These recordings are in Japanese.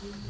Thank you.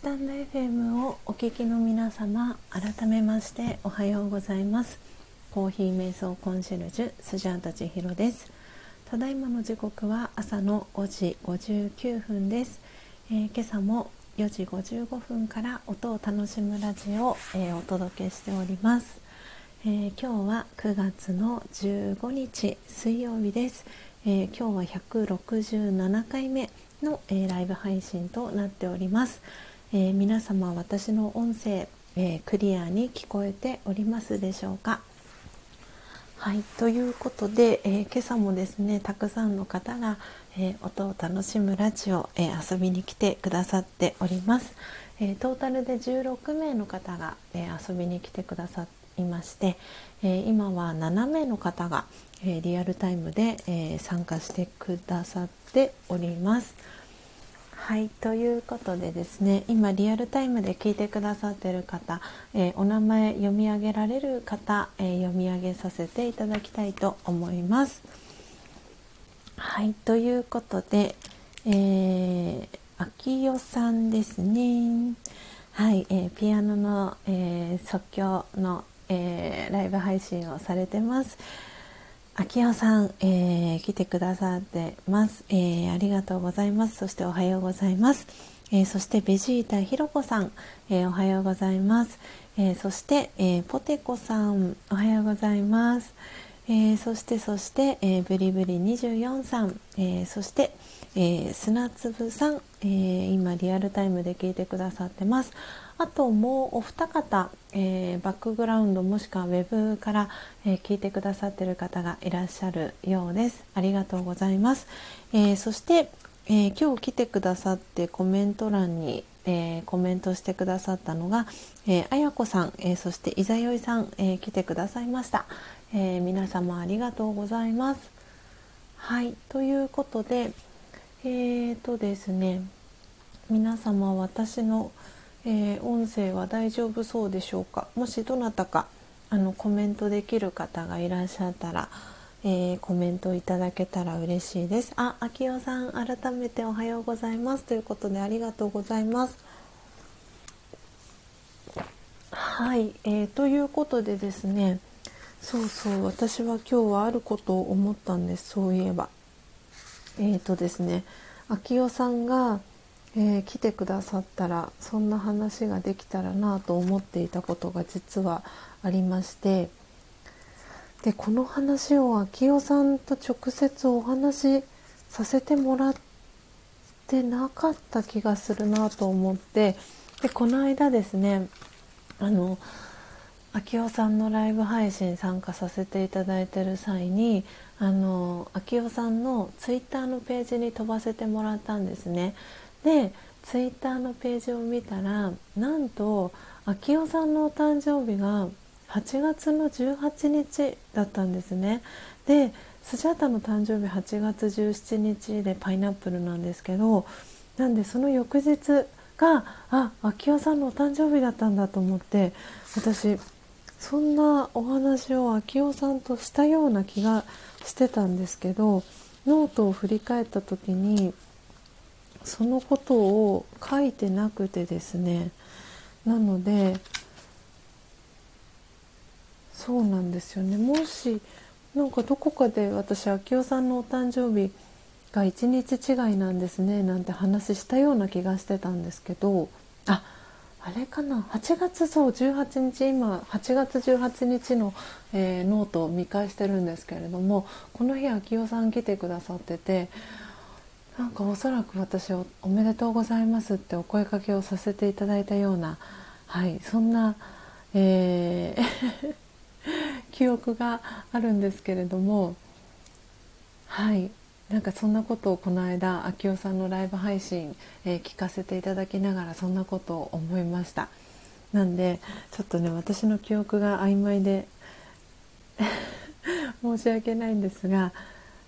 スタンド FM をお聞きの皆様改めましておはようございます。コーヒー瞑想コンシェルジュスジャータ千尋です。ただいまの時刻は朝の5時59分です、えー、今朝も4時55分から音を楽しむラジオを、えー、お届けしております、えー、今日は9月の15日水曜日です、え今日は167回目の、えライブ配信となっております、え皆様私の音声、えクリアに聞こえておりますでしょうか？はいということで、えー、今朝もですねたくさんの方が、え、音を楽しむラジオ、え、遊びに来てくださっております、えトータルで16名の方が、え遊びに来てくださっていまして、え今は7名の方が、えリアルタイムで、え参加してくださっております。はいということでですね今リアルタイムで聞いてくださってる方、えー、お名前読み上げられる方、えー、読み上げさせていただきたいと思います。はいということで、えー、秋代さんですねはい、えー、ピアノの、え、即興の、え、ライブ配信をされてます。秋代さん、えー、来てくださってます、えー、ありがとうございます。そしておはようございます、えー、そしてベジータひろこさん、えおはようございます、えそして、えポテコさんおはようございます、えそしてそして、えブリブリ24さん、えそして、え砂粒さん、え今リアルタイムで聞いてくださってます。あともうお二方、えー、バックグラウンドもしくはウェブから、えー、聞いてくださっている方がいらっしゃるようです。ありがとうございます。えー、そして、え今日来てくださってコメント欄に、えコメントしてくださったのが、えあやこさん、えそしていざよいさん、え来てくださいました、え皆様ありがとうございます。はいということでえーとですね皆様私のえー、音声は大丈夫そうでしょうか？もしどなたかあのコメントできる方がいらっしゃったら、えー、コメントいただけたら嬉しいです。あ、あきおさん改めておはようございます。ということでありがとうございます。はい、えー、ということでですねそうそう私は今日はあることを思ったんです。そういえば。えっ、ー、とですねあきおさんがえー、来てくださったらそんな話ができたらなと思っていたことが実はありましてでこの話を昭代さんと直接お話しさせてもらってなかった気がするなと思ってでこの間ですねあの昭代さんのライブ配信参加させていただいてる際にあの昭代さんのツイッターのページに飛ばせてもらったんですね。でツイッターのページを見たらなんと秋代さんのお誕生日が8月の18日だったんですね。でスジャータの誕生日8月17日でパイナップルなんですけどなんでその翌日があ秋代さんのお誕生日だったんだと思って私そんなお話を秋代さんとしたような気がしてたんですけどノートを振り返った時にそのことを書いてなくてですね。なのでそうなんですよね。もしなんかどこかで私明夫さんのお誕生日が1日違いなんですねなんて話したような気がしてたんですけどああれかな。8月そう18日今8月18日の、えー、ノートを見返してるんですけれどもこの日明夫さん来てくださっててなんかおそらく私お「おめでとうございます」ってお声かけをさせていただいたような、はい、そんな、えー 記憶があるんですけれどもはいなんかそんなことをこの間明夫さんのライブ配信、えー、聞かせていただきながらそんなことを思いました。なんでちょっとね私の記憶が曖昧で 申し訳ないんですが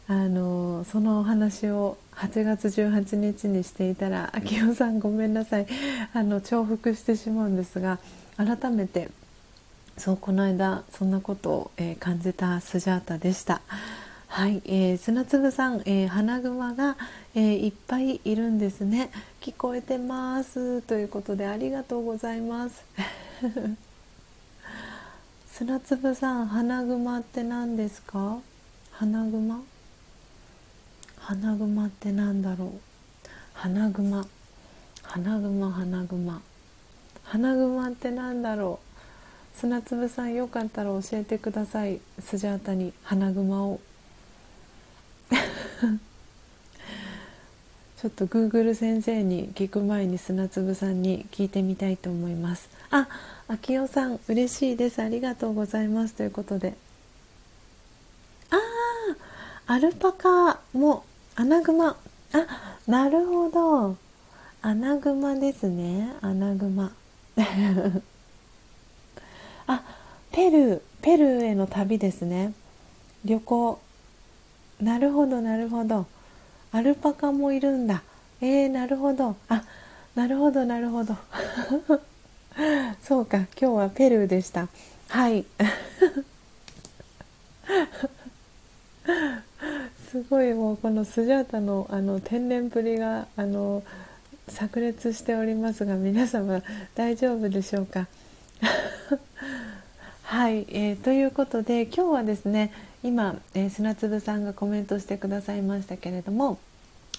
あのそのお話を8月18日にしていたら「秋代さんごめんなさい あの重複してしまうんですが改めてそうこの間そんなことを、えー、感じたスジャータでした。はい、えー、砂粒さん、えー、花熊が、えー、いっぱいいるんですね。聞こえてますということでありがとうございます。砂粒さん、花熊って何ですか？花熊？花熊って何だろう？花熊、花熊、花熊、花熊って何だろう？砂粒さんよかったら教えてください。スジャータに花熊を。ちょっと Google 先生に聞く前に砂粒さんに聞いてみたいと思いますあ、秋代さん嬉しいですありがとうございますということでああアルパカもアナグマあなるほど。アナグマですね。アナグマあペルーペルーへの旅ですね。旅行。なるほどなるほど。アルパカもいるんだ。えー、なるほど。あなるほどなるほど。そうか今日はペルーでした。はい。すごいもうこのスジャータのあの天然ぶりがあの炸裂しておりますが皆様大丈夫でしょうか？はい、えー、ということで今日はですね今、えー、砂粒さんがコメントしてくださいましたけれども、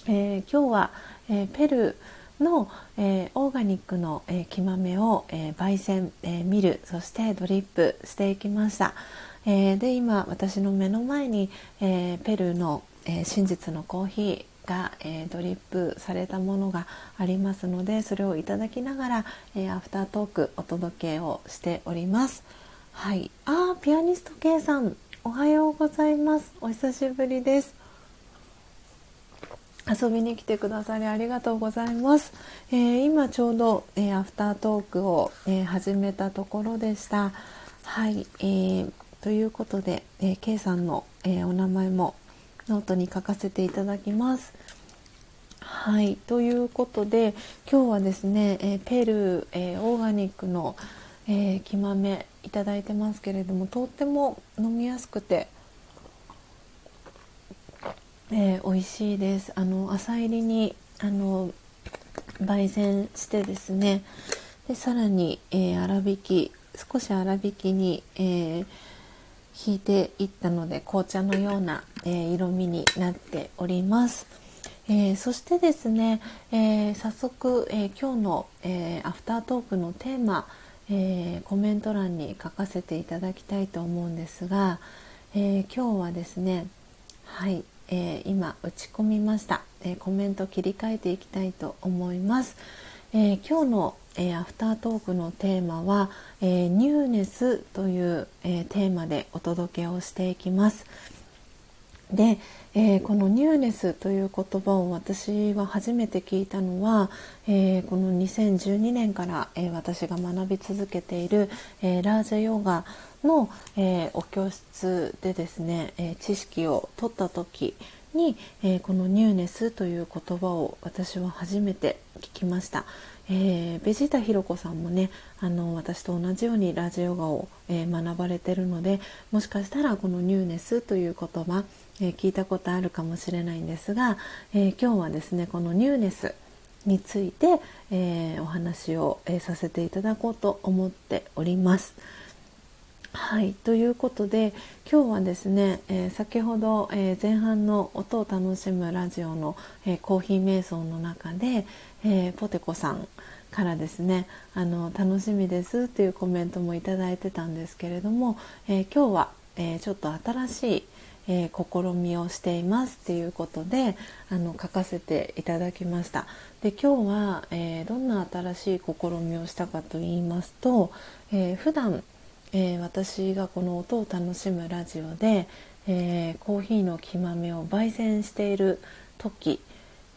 えー、今日は、えー、ペルーの、えー、オーガニックの、えー、木豆を、えー、焙煎、えー、ミルそしてドリップしていきました、えー、で今私の目の前に、えー、ペルーの、えー、真実のコーヒーが、えー、ドリップされたものがありますのでそれをいただきながら、えー、アフタートークお届けをしております。はい、あピアニスト K さんおはようございます。お久しぶりです。遊びに来てくださりありがとうございます、えー、今ちょうど、えー、アフタートークを、えー、始めたところでした。はい、えー、ということで、えー、K さんの、えお名前もノートに書かせていただきます。はいということで今日はですね、えペルー、えオーガニックの、えー、木豆いただいてますけれどもとっても飲みやすくて、えー、美味しいです。あの朝入りにあの焙煎してですねでさらに、えー、粗挽き少し粗挽きに、えー、引いていったので紅茶のような、えー、色味になっております。えー、そしてですね、えー、早速、えー、今日の、えアフタートークのテーマ、えー、コメント欄に書かせていただきたいと思うんですが、えー、今日はですねはい、えー、今打ち込みました、えコメント切り替えていきたいと思います、え今日の、えアフタートークのテーマは、えニューネスという、えテーマでお届けをしていきます。で、え、このニューネスという言葉を私は初めて聞いたのは、えー、この2012年から、え、私が学び続けている、えラージャヨガの、えお教室でですね、え知識を取った時に、えこのニューネスという言葉を私は初めて聞きました。えー、ベジータひろ子さんもねあの私と同じようにラジオガを、えー、学ばれてるのでもしかしたらこのニューネスという言葉、えー、聞いたことあるかもしれないんですが、えー、今日はですねこのニューネスについて、えー、お話を、えー、させていただこうと思っております。はいということで今日はですね、えー、先ほど、えー、前半の音を楽しむラジオの、え、コーヒー瞑想の中で、えーポテコさんからですねあの楽しみですっていうコメントもいいてたんですけれども、え今日は、えちょっと新しいえー、試みをしていますっていうことであの書かせていただきました。で今日は、え、どんな新しい試みをしたかと言いますと、えー、普段、え、私がこの音を楽しむラジオで、えコーヒーの木豆を焙煎している時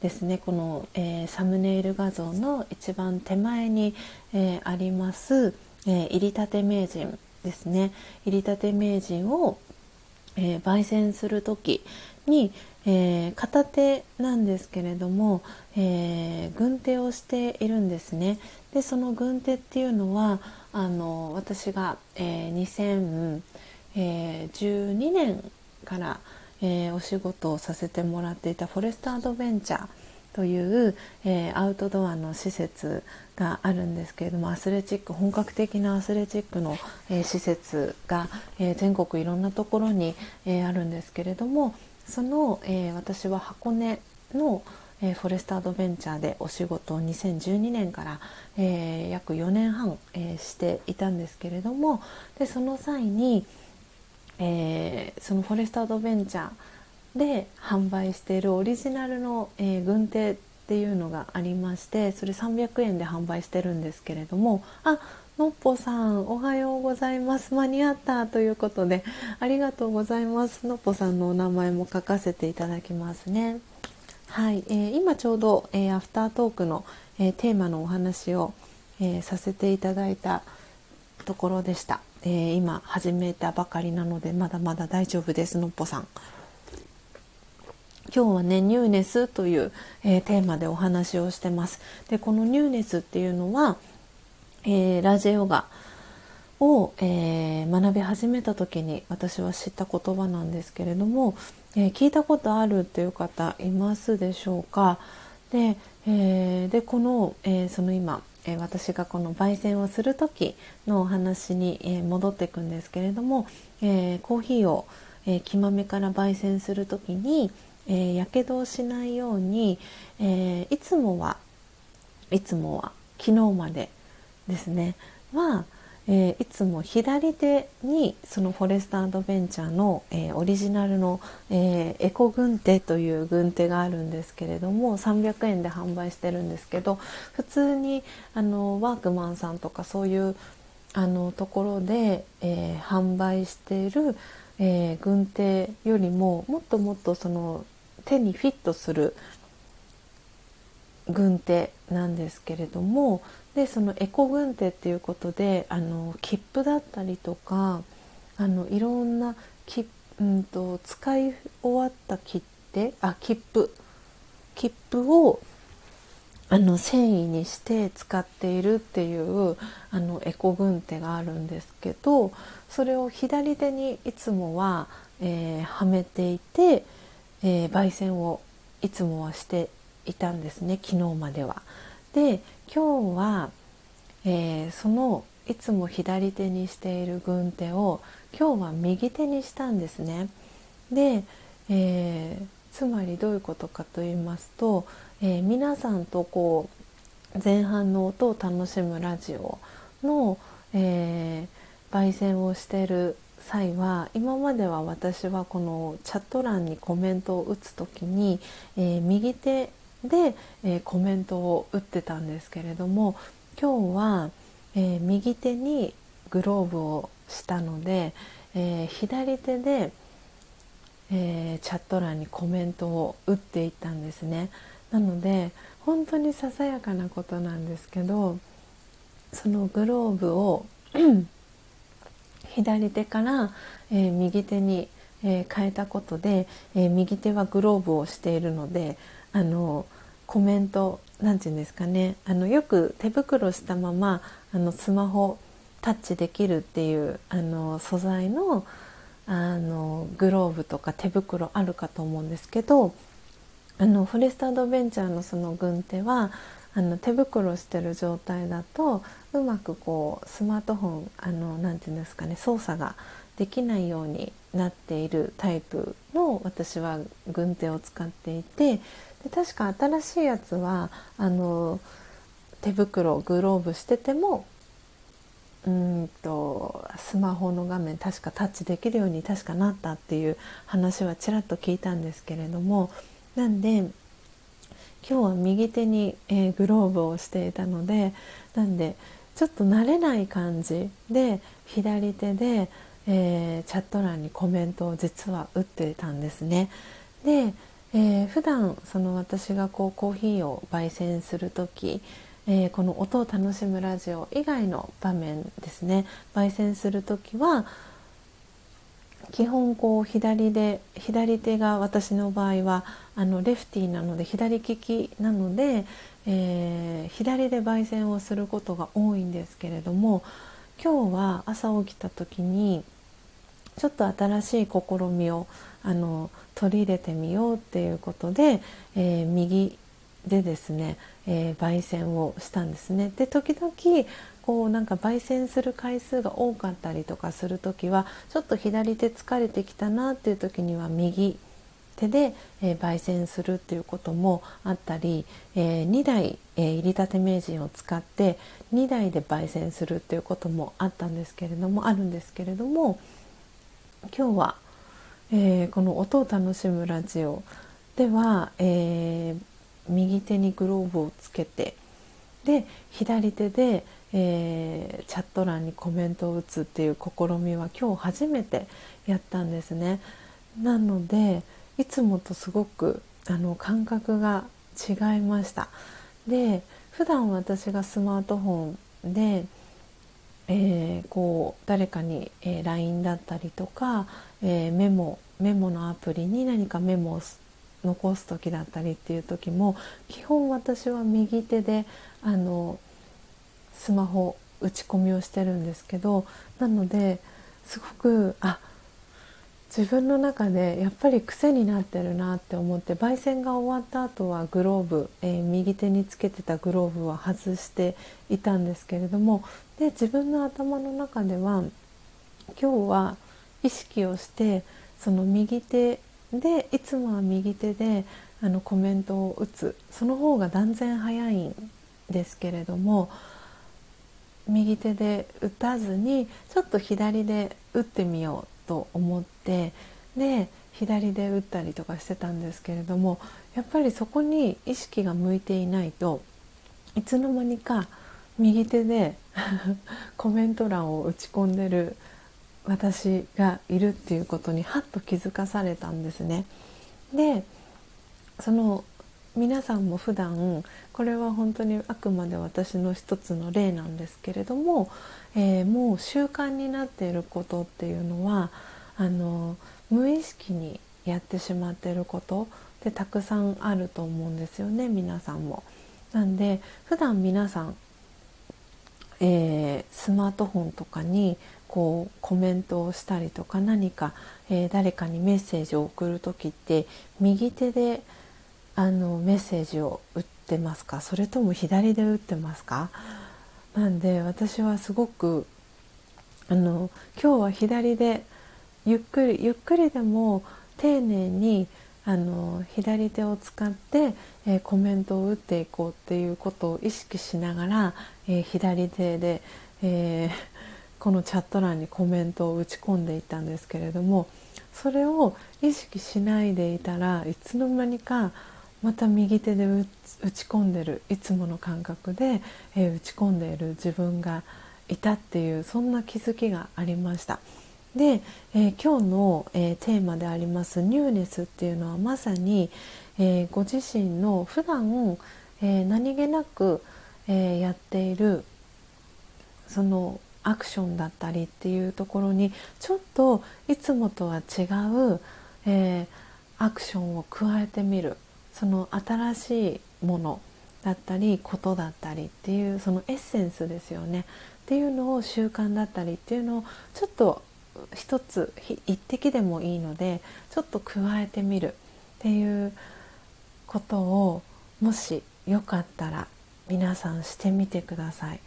ですねこの、えサムネイル画像の一番手前に、えあります、え入りたて名人ですね入りたて名人をえー、焙煎する時に、えー、片手なんですけれども、えー、軍手をしているんですね。でその軍手っていうのはあの私が、えー、2012年から、えー、お仕事をさせてもらっていたフォレストアドベンチャーという、えー、アウトドアの施設があるんですけれどもアスレチック本格的なアスレチックの、えー、施設が、えー、全国いろんなところに、えあるんですけれどもその、え私は箱根の、えフォレストアドベンチャーでお仕事を2012年から、え約4年半、えしていたんですけれどもでその際に、えそのフォレストアドベンチャーで販売しているオリジナルの、えー、軍手っていうのがありましてそれ300円で販売してるんですけれどもあのっぽさんおはようございます。間に合ったということでありがとうございます。のっぽさんのお名前も書かせていただきますね。はい、えー、今ちょうど、えー、アフタートークの、えー、テーマのお話を、えさせていただいたところでした、え今始めたばかりなのでまだまだ大丈夫ですのっぽさん今日はねニューネスという、えー、テーマでお話をしてます。でこのニューネスっていうのは、えー、ラジオガを、えー、学び始めた時に私は知った言葉なんですけれども、え聞いたことあるっていう方いますでしょうか？で,、えでこの,、えその今、え私がこの焙煎をする時のお話に、え戻っていくんですけれども、えコーヒーを、え木豆から焙煎する時に、やけどをしないように、えー、いつもはいつもは昨日までですねは、えー、いつも左手にそのフォレストアドベンチャーの、えー、オリジナルの、えエコ軍手という軍手があるんですけれども300円で販売してるんですけど普通にあのワークマンさんとかそういうあのところで、え販売している、え軍手よりももっともっとその手にフィットする軍手なんですけれどもでそのエコ軍手っていうことであの切符だったりとかあのいろんなき、うんと、使い終わった切手あ切符切符をあの繊維にして使っているっていうあのエコ軍手があるんですけどそれを左手にいつもは、えー、はめていてえー、焙煎をいつもはしていたんですね昨日までは。で今日は、えー、そのいつも左手にしている軍手を今日は右手にしたんですね。で、えー、つまりどういうことかと言いますと、えー、皆さんとこう前半の音を楽しむラジオの、えー、焙煎をしている際は今までは私はこのチャット欄にコメントを打つ時に、えー、右手で、えー、コメントを打ってたんですけれども今日は、えー、右手にグローブをしたので、え左手で、えチャット欄にコメントを打っていったんですね。なので本当にささやかなことなんですけどそのグローブを 左手から、えー、右手に、えー、変えたことで、えー、右手はグローブをしているのであのコメント何て言うんですかね。あのよく手袋したままあのスマホタッチできるっていうあの素材のあのグローブとか手袋あるかと思うんですけどあのフォレストアドベンチャーのその軍手はあの手袋してる状態だとうまくこうスマートフォンあのなて言うんですかね操作ができないようになっているタイプの私は軍手を使っていてで確か新しいやつはあの手袋グローブしててもうんとスマホの画面確かタッチできるように確かなったっていう話はちらっと聞いたんですけれどもなんで今日は右手に、えー、グローブをしていたのでなんでちょっと慣れない感じで左手で、えー、チャット欄にコメントを実は打ってたんですね。で、えー、普段その私がこうコーヒーを焙煎する時、えー、この音を楽しむラジオ以外の場面ですね。焙煎する時は基本こう左で左手が私の場合はあのレフティーなので左利きなので、えー、左で焙煎をすることが多いんですけれども今日は朝起きた時にちょっと新しい試みをあの取り入れてみようっていうことで、えー、右でですね、えー、焙煎をしたんですね。で時々こうなんか焙煎する回数が多かったりとかする時はちょっと左手疲れてきたなっていう時には右手で、えー、焙煎するっていうこともあったり、えー、2台、えー、入りたて名人を使って2台で焙煎するっていうこともあったんですけれどもあるんですけれども今日は、えー、この「音を楽しむラジオ」では、えー、右手にグローブをつけてで左手で、えー、チャット欄にコメントを打つっていう試みは今日初めてやったんですね。なのでいつもとすごくあの感覚が違いましたで普段私がスマートフォンで、えー、こう誰かに、えー、LINE だったりとか、えー、メモメモのアプリに何かメモを残す時だったりっていう時も基本私は右手であのスマホ打ち込みをしてるんですけどなのですごくあ自分の中でやっぱり癖になってるなって思って焙煎が終わった後はグローブ、えー、右手につけてたグローブは外していたんですけれどもで自分の頭の中では今日は意識をしてその右手でいつもは右手であのコメントを打つ。その方が断然早いんですけれども右手で打たずにちょっと左で打ってみようと思ってで左で打ったりとかしてたんですけれどもやっぱりそこに意識が向いていないといつの間にか右手で コメント欄を打ち込んでる私がいるっていうことにハッと気づかされたんですね。でその皆さんも普段これは本当にあくまで私の一つの例なんですけれども、えー、もう習慣になっていることっていうのはあの無意識にやってしまっていることってたくさんあると思うんですよね皆さんも。なんで普段皆さん、えー、スマートフォンとかにこうコメントをしたりとか何か、えー、誰かにメッセージを送る時って右手であのメッセージを打ってますか？それとも左で打ってますか？なんで私はすごくあの今日は左でゆっくりゆっくりでも丁寧にあの左手を使って、えー、コメントを打っていこうっていうことを意識しながら、えー、左手で、えー、このチャット欄にコメントを打ち込んでいったんですけれどもそれを意識しないでいたらいつの間にかまた右手で打ち込んでるいつもの感覚で、え、打ち込んでいる自分がいたっていうそんな気づきがありました。で、えー、今日の、えー、テーマでありますニューネスっていうのはまさに、えご自身の普段、え何気なく、えやっているそのアクションだったりっていうところにちょっといつもとは違う、えアクションを加えてみるその新しいものだったりことだったりっていうそのエッセンスですよね。っていうのを習慣だったりっていうのをちょっと一つ一滴でもいいのでちょっと加えてみるっていうことをもしよかったら皆さんしてみてください。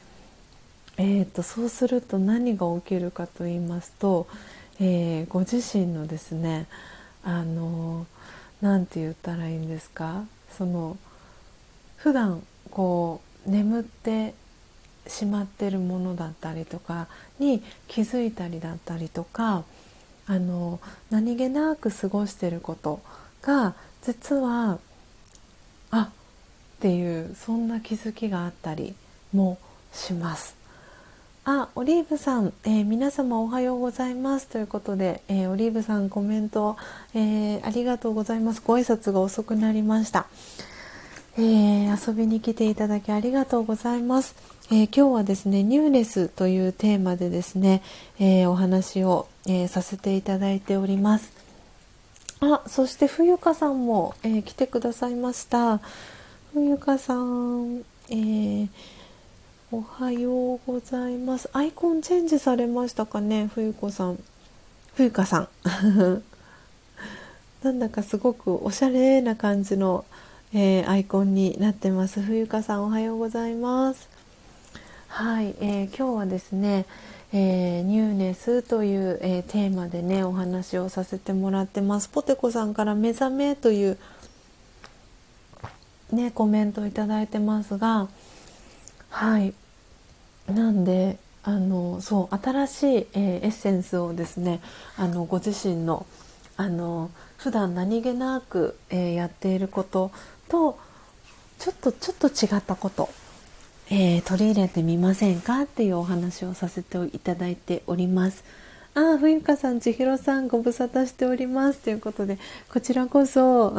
えーと、そうすると何が起きるかと言いますと、えー、ご自身のですねあの何て言ったらいいんですか？その普段こう眠ってしまってるものだったりとかに気づいたりだったりとかあの何気なく過ごしてることが実はあっていうそんな気づきがあったりもします。あ、オリーブさん、えー、皆様おはようございますということで、えー、オリーブさんコメント、えー、ありがとうございます。ご挨拶が遅くなりました。え遊びに来ていただきありがとうございます。え今日はですね、ニューネスというテーマでですね、えお話を、えさせていただいております。あ、そして冬香さんも、え来てくださいました。冬香さん、えーおはようございます。アイコンチェンジされましたかね、冬子さん。冬香さん。なんだかすごくおしゃれな感じの、えー、アイコンになってます冬香さんおはようございますはい、えー、今日はですね、えー、ニューネスという、えテーマでねお話をさせてもらってます。ポテコさんから目覚めというねコメントをいただいてますがはいなんであのそう新しい、えー、エッセンスをですねあのご自身のあの普段何気なく、えー、やっていることとちょっとちょっと違ったこと、えー、取り入れてみませんかっていうお話をさせていただいております。ああ冬香さん千尋さんご無沙汰しておりますということでこちらこそ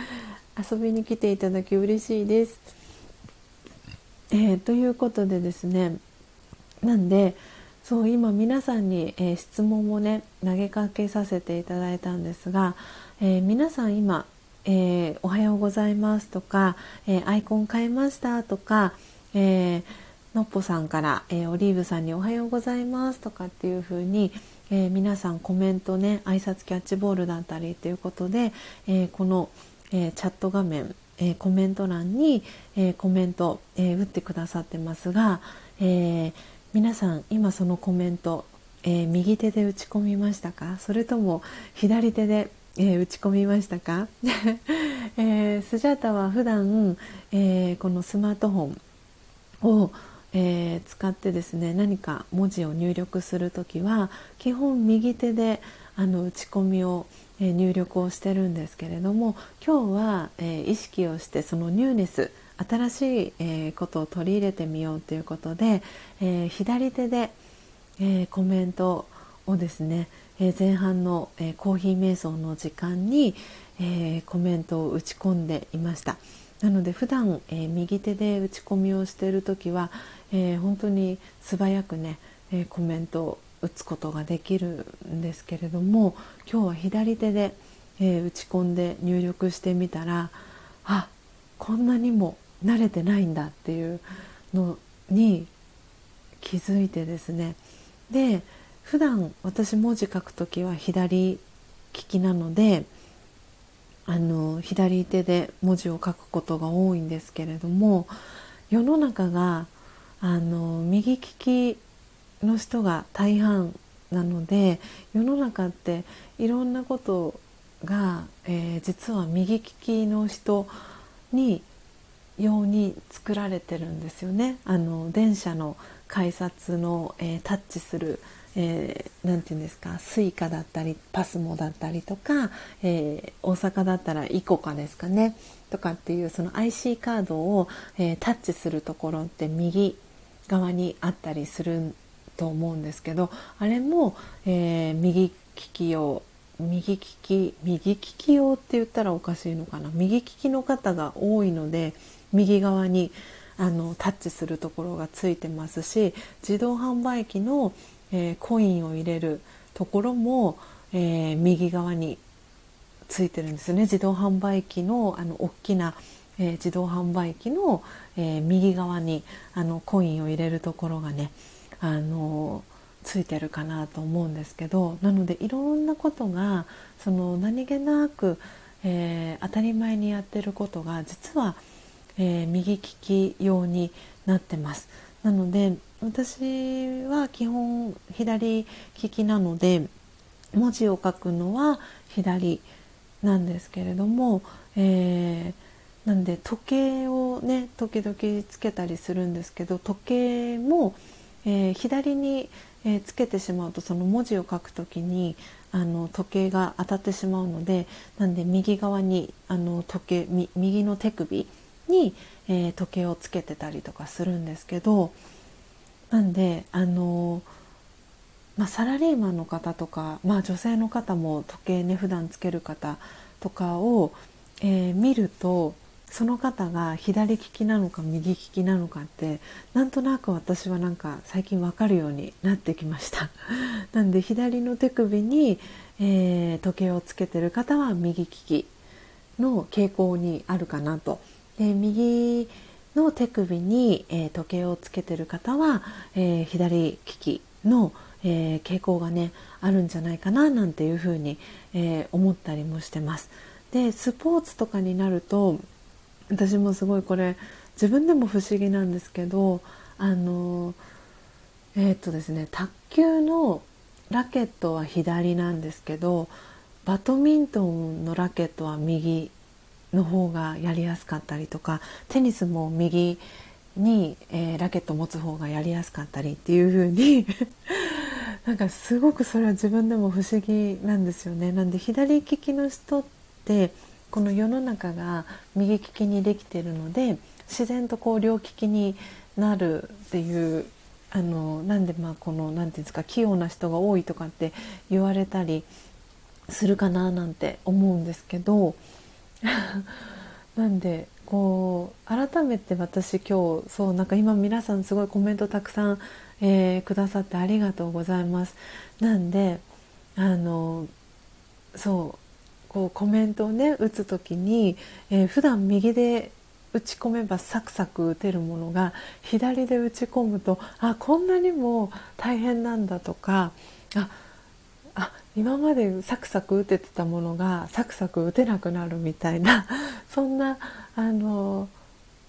遊びに来ていただき嬉しいです。えー、ということでですねなんでそう今皆さんに、えー、質問をね投げかけさせていただいたんですが、えー、皆さん今、えー、おはようございます」とか、えアイコン変えました」とか、えのっぽさんから、えオリーブさんに「おはようございます」とかっていう風に、え皆さんコメントね挨拶キャッチボールだったりということで、えこの、えチャット画面、えコメント欄に、えコメント、え打ってくださってますが、えー皆さん今そのコメント、え、右手で打ち込みましたか？それとも左手で、えー、打ち込みましたか、えー、スジャータは普段、えこのスマートフォンを、え使ってですね何か文字を入力する時は基本右手であの打ち込みを、え入力をしてるんですけれども今日は、え意識をしてそのニューネス新しい、え、ことを取り入れてみようということで、え、左手で、え、コメントをですね、え前半の、えコーヒー瞑想の時間に、えコメントを打ち込んでいました。なので普段、え右手で打ち込みをしている時は、え本当に素早くね、えコメントを打つことができるんですけれども今日は左手で、え打ち込んで入力してみたらあこんなにも慣れてないんだっていうのに気づいてですね。で普段私文字書く時は左利きなのであの左手で文字を書くことが多いんですけれども世の中があの右利きの人が大半なので世の中っていろんなことが、えー、実は右利きの人にように作られてるんですよね。あの電車の改札の、えー、タッチする、えー、て言うんですか suica だったりパスモだったりとか、えー、大阪だったらイコカですかねとかっていうその IC カードを、えー、タッチするところって右側にあったりすると思うんですけどあれも、え右利き用右利き右利き用って言ったらおかしいのかな右利きの方が多いので右側にあのタッチするところがついてますし自動販売機の、えー、コインを入れるところも、えー、右側についてるんですよね。自動販売機のあの大きな、えー、自動販売機の、え右側にあのコインを入れるところがねあのついてるかなと思うんですけどなのでいろんなことがその何気なく、え当たり前にやってることが実はえ、右利き用になってます。なので私は基本左利きなので文字を書くのは左なんですけれども、えー、なんで時計をね時々つけたりするんですけど時計も、えー、左に、えー、つけてしまうとその文字を書くときにあの時計が当たってしまうのでなんで右側にあの時計右の手首に、え、時計をつけてたりとかするんですけどなんであのまあ、サラリーマンの方とか、まあ、女性の方も時計ね普段つける方とかを、えー、見るとその方が左利きなのか右利きなのかってなんとなく私はなんか最近わかるようになってきました。なんで左の手首に、えー、時計をつけてる方は右利きの傾向にあるかなと。で右の手首に、えー、時計をつけてる方は、えー、左利きの、えー、傾向がねあるんじゃないかななんていうふうに、えー、思ったりもしてます。でスポーツとかになると私もすごいこれ自分でも不思議なんですけどあのえー、っとですね卓球のラケットは左なんですけどバドミントンのラケットは右の方がやりやすかったりとかテニスも右に、えー、ラケット持つ方がやりやすかったりっていう風に なんかすごくそれは自分でも不思議なんですよね。なんで左利きの人ってこの世の中が右利きにできてるので自然とこう両利きになるっていうあのなんでまあこの何て言うんですか器用な人が多いとかって言われたりするかななんて思うんですけど なんでこう改めて私今日そうなんか今皆さんすごいコメントたくさん、えー、くださってありがとうございます。なんであのそうこうコメントをね打つ時に、えー、普段右で打ち込めばサクサク打てるものが左で打ち込むとあこんなにも大変なんだとかあ今までサクサク打ててたものがサクサク打てなくなるみたいな そんなあの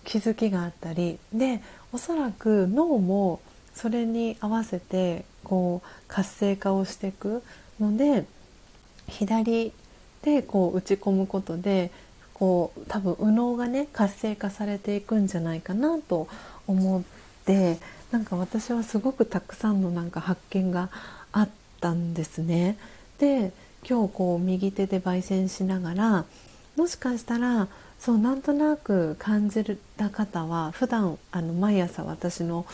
気づきがあったりでおそらく脳もそれに合わせてこう活性化をしていくので左でこう打ち込むことでこう多分右脳がね活性化されていくんじゃないかなと思ってなんか私はすごくたくさんのなんか発見があってたんですね。で今日こう右手で焙煎しながらもしかしたらそうなんとなく感じた方は普段あの毎朝私の、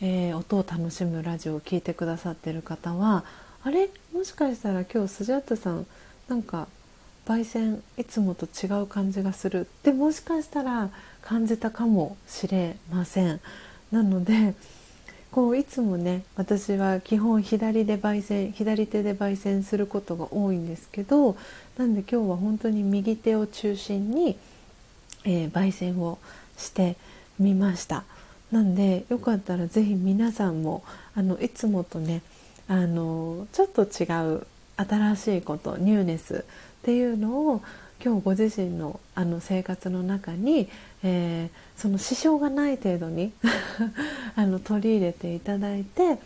えー、音を楽しむラジオを聴いてくださってる方はあれ？もしかしたら今日スジャットさんなんか焙煎いつもと違う感じがするってもしかしたら感じたかもしれません。なのでこういつもね私は基本左で焙煎左手で焙煎することが多いんですけどなんで今日は本当に右手を中心に、えー、焙煎をしてみました。なんでよかったら是非皆さんもあのいつもとねあのちょっと違う新しいことニューネスっていうのを今日ご自身のあの生活の中に、えー、その支障がない程度に あの取り入れていただいて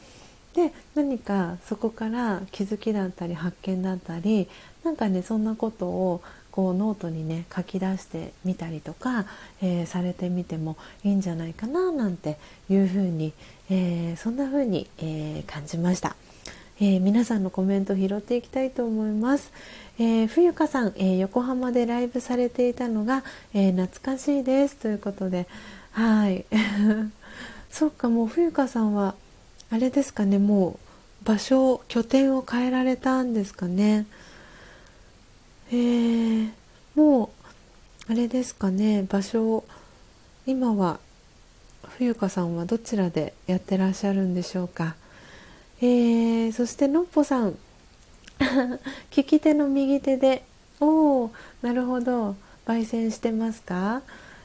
で何かそこから気づきだったり発見だったりなんかねそんなことをこうノートにね書き出してみたりとか、えー、されてみてもいいんじゃないかななんていうふうに、えー、そんなふうに、え感じました。えー、皆さんのコメント拾っていきたいと思います。えー、冬香さん、えー、横浜でライブされていたのが、え懐かしいですということで、はい。そっか、もう冬香さんはあれですかね、もう場所拠点を変えられたんですかね。えー、もうあれですかね、場所を今は冬香さんはどちらでやってらっしゃるんでしょうか。えー、そしてのっぽさん 利き手の右手で。おおなるほど。焙煎してますか、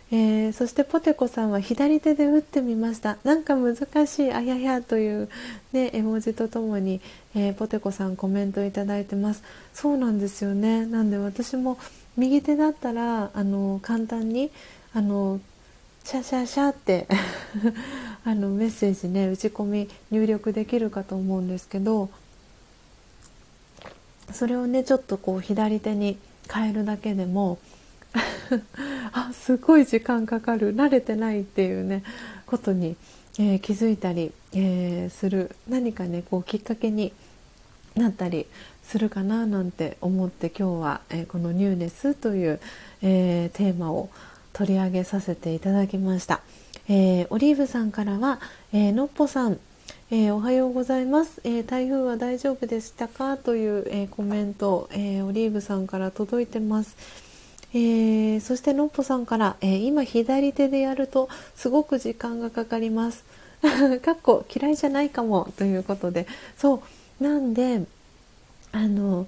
えー、そしてポテコさんは左手で打ってみました。なんか難しいあややという、ね、絵文字とともに、えー、ポテコさんコメントいただいてます。そうなんですよね。なんで私も右手だったらあの簡単にあのシャシャシャって あのメッセージね打ち込み入力できるかと思うんですけどそれをねちょっとこう左手に変えるだけでも あすごい時間かかる。慣れてないっていうねことに、えー、気づいたり、えー、する。何かねこうきっかけになったりするかななんて思って今日は、えー、この「ニューネス」という、えテーマを取り上げさせていただきました、え、オリーブさんからは、え、のっぽさん、えー、おはようございます、え台風は大丈夫でしたか？という、えコメント、えオリーブさんから届いてます。え、そしてのっぽさんから、え、今左手でやるとすごく時間がかかります。かっこ嫌いじゃないかも。ということで。そう。なんであの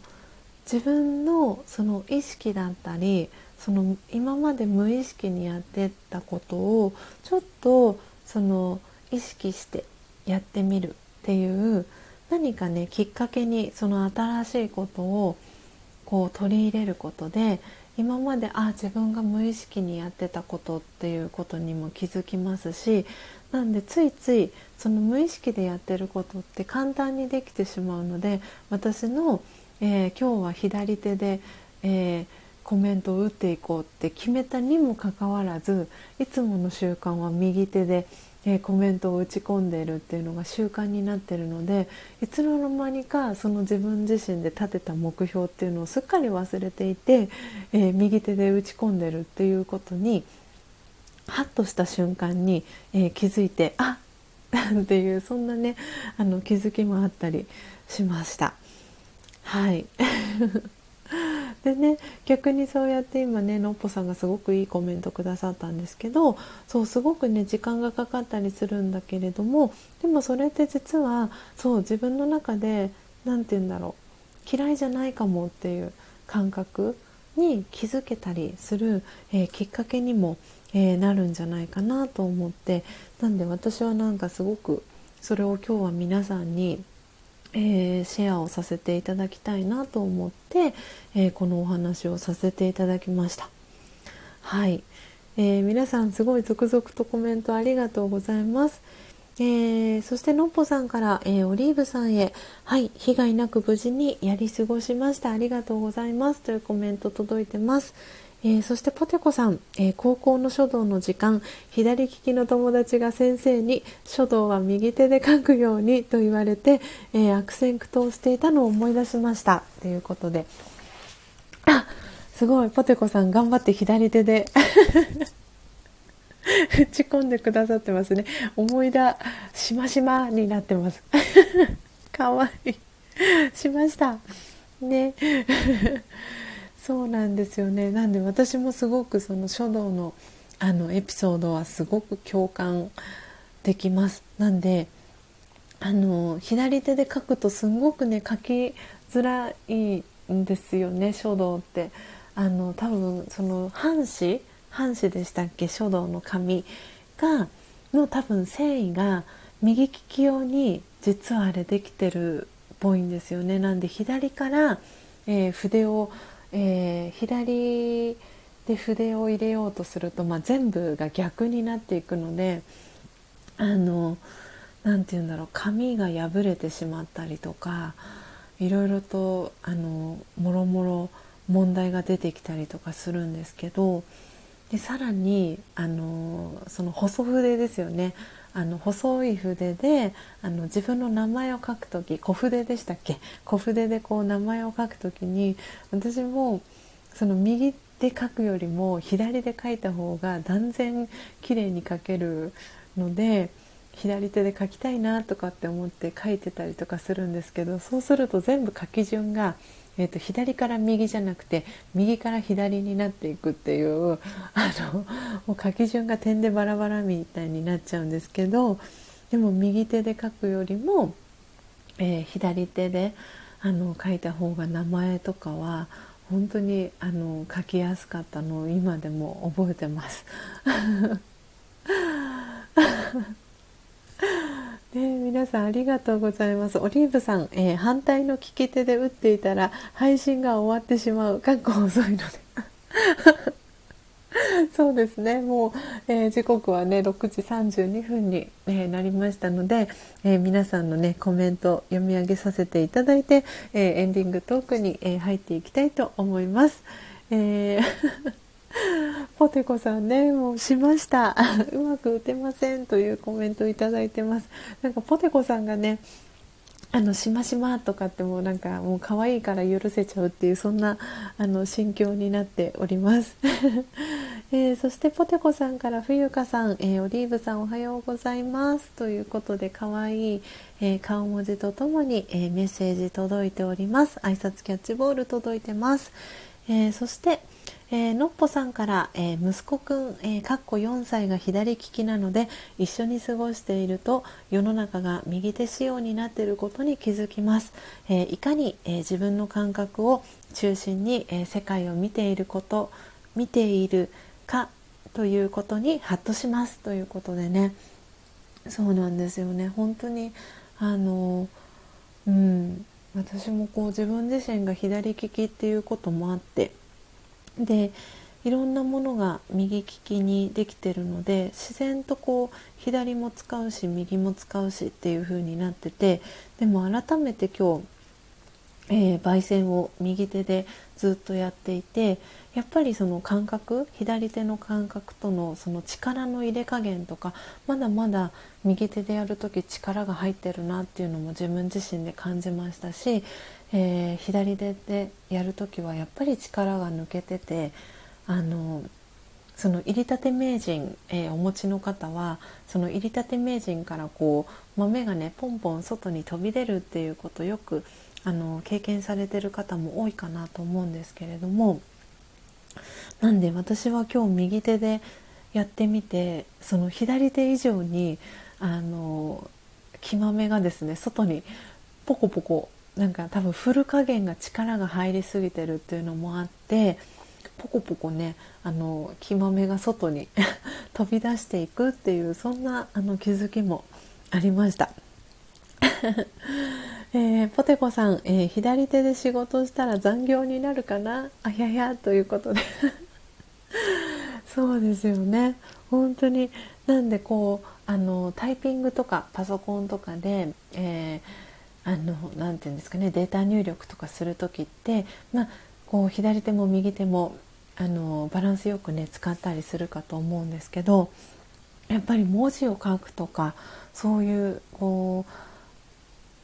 自分のその意識だったりその今まで無意識にやってたことをちょっとその意識してやってみるっていう何かねきっかけにその新しいことをこう取り入れることで今まであ自分が無意識にやってたことっていうことにも気づきますしなんでついついその無意識でやってることって簡単にできてしまうので私の、えー、今日は左手で、えー、コメントを打っていこうって決めたにもかかわらずいつもの習慣は右手でえ、コメントを打ち込んでいるっていうのが習慣になってるのでいつの間にかその自分自身で立てた目標っていうのをすっかり忘れていて、えー、右手で打ち込んでるっていうことにハッとした瞬間に、えー、気づいてあっ ていうそんなねあの気づきもあったりしました。はいでね逆にそうやって今ねのっぽさんがすごくいいコメントくださったんですけどそうすごくね時間がかかったりするんだけれどもでもそれって実はそう自分の中で何て言うんだろう嫌いじゃないかもっていう感覚に気づけたりする、えー、きっかけにも、えー、なるんじゃないかなと思ってなんで私はなんかすごくそれを今日は皆さんにえー、シェアをさせていただきたいなと思って、えー、このお話をさせていただきました。はい、えー、皆さんすごい続々とコメントありがとうございます。えー、そしてのっぽさんから、えー、オリーブさんへ「はい被害なく無事にやり過ごしましたありがとうございます」というコメント届いてます。えー、そしてポテコさん、えー、高校の書道の時間左利きの友達が先生に書道は右手で書くようにと言われて、えー、悪戦苦闘していたのを思い出しました。ということで。あすごい。ポテコさん頑張って左手で 打ち込んでくださってますね。思い出しましまになってます。かわいい。しました。ね。そうなんですよね。なんで私もすごくその書道のあのエピソードはすごく共感できます。なんであの左手で書くとすごくね書きづらいんですよね書道って。あの多分その半紙半紙でしたっけ？書道の紙がの多分繊維が右利き用に実はあれできてるっぽいんですよね。なんで左から、えー、筆をえー、左で筆を入れようとすると、まあ、全部が逆になっていくのであのなて言うんだろう紙が破れてしまったりとかいろいろとあのもろもろ問題が出てきたりとかするんですけどでさらにあのその細筆ですよね。あの細い筆であの自分の名前を書く時小筆でしたっけ？小筆でこう名前を書く時に私もその右で書くよりも左で書いた方が断然綺麗に書けるので左手で書きたいなとかって思って書いてたりとかするんですけどそうすると全部書き順がえーと、左から右じゃなくて右から左になっていくっていうあのもう書き順が点でバラバラみたいになっちゃうんですけどでも右手で書くよりも、えー、左手であの書いた方が名前とかは本当にあの書きやすかったのを今でも覚えてます。ね、皆さんありがとうございます。オリーブさん、えー、反対の利き手で打っていたら配信が終わってしまう。かっこ遅いので。そうですね。もう、えー、時刻はね、6時32分に、えー、なりましたので、えー、皆さんのね、コメント読み上げさせていただいて、えエンディングトークに、え入っていきたいと思います。えポテコさんね、もうしました。うまく打てませんというコメントをいただいてます。なんかポテコさんがね、あのしましまとかってもうなんかもう可愛いから許せちゃうっていうそんなあの心境になっております、えー、そしてポテコさんから冬香さん、えー、オリーブさんおはようございますということで可愛い、えー、顔文字とともに、えメッセージ届いております挨拶キャッチボール届いてます、えそしてえー、のっぽさんから、えー、息子くん、えー、かっこ4歳が左利きなので一緒に過ごしていると世の中が右手仕様になっていることに気づきます、えいかに、え自分の感覚を中心に、え世界を見ていること見ているかということにハッとしますということでね。そうなんですよね。本当にあのうん、私もこう自分自身が左利きっていうこともあってでいろんなものが右利きにできてるので自然とこう左も使うし右も使うしっていう風になっててでも改めて今日、えー、焙煎を右手でずっとやっていてやっぱりその感覚左手の感覚とのその力の入れ加減とかまだまだ右手でやる時力が入ってるなっていうのも自分自身で感じましたし、えー、左手でやる時はやっぱり力が抜けててあのその入りたて名人、えー、お持ちの方はその入りたて名人からこう豆がねポンポン外に飛び出るっていうことよくあの経験されてる方も多いかなと思うんですけれども。なんで私は今日右手でやってみてその左手以上にあの木豆がですね外にポコポコなんか多分振る加減が力が入りすぎてるっていうのもあってポコポコねあの木豆が外に 飛び出していくっていうそんなあの気づきもありました。えー、ポテコさん、えー、左手で仕事したら残業になるかな？あややということで そうですよね。本当になんでこうあのタイピングとかパソコンとかで、えー、あのなて言うんですかねデータ入力とかする時って、まあ、こう左手も右手もあのバランスよくね使ったりするかと思うんですけどやっぱり文字を書くとかそういうこ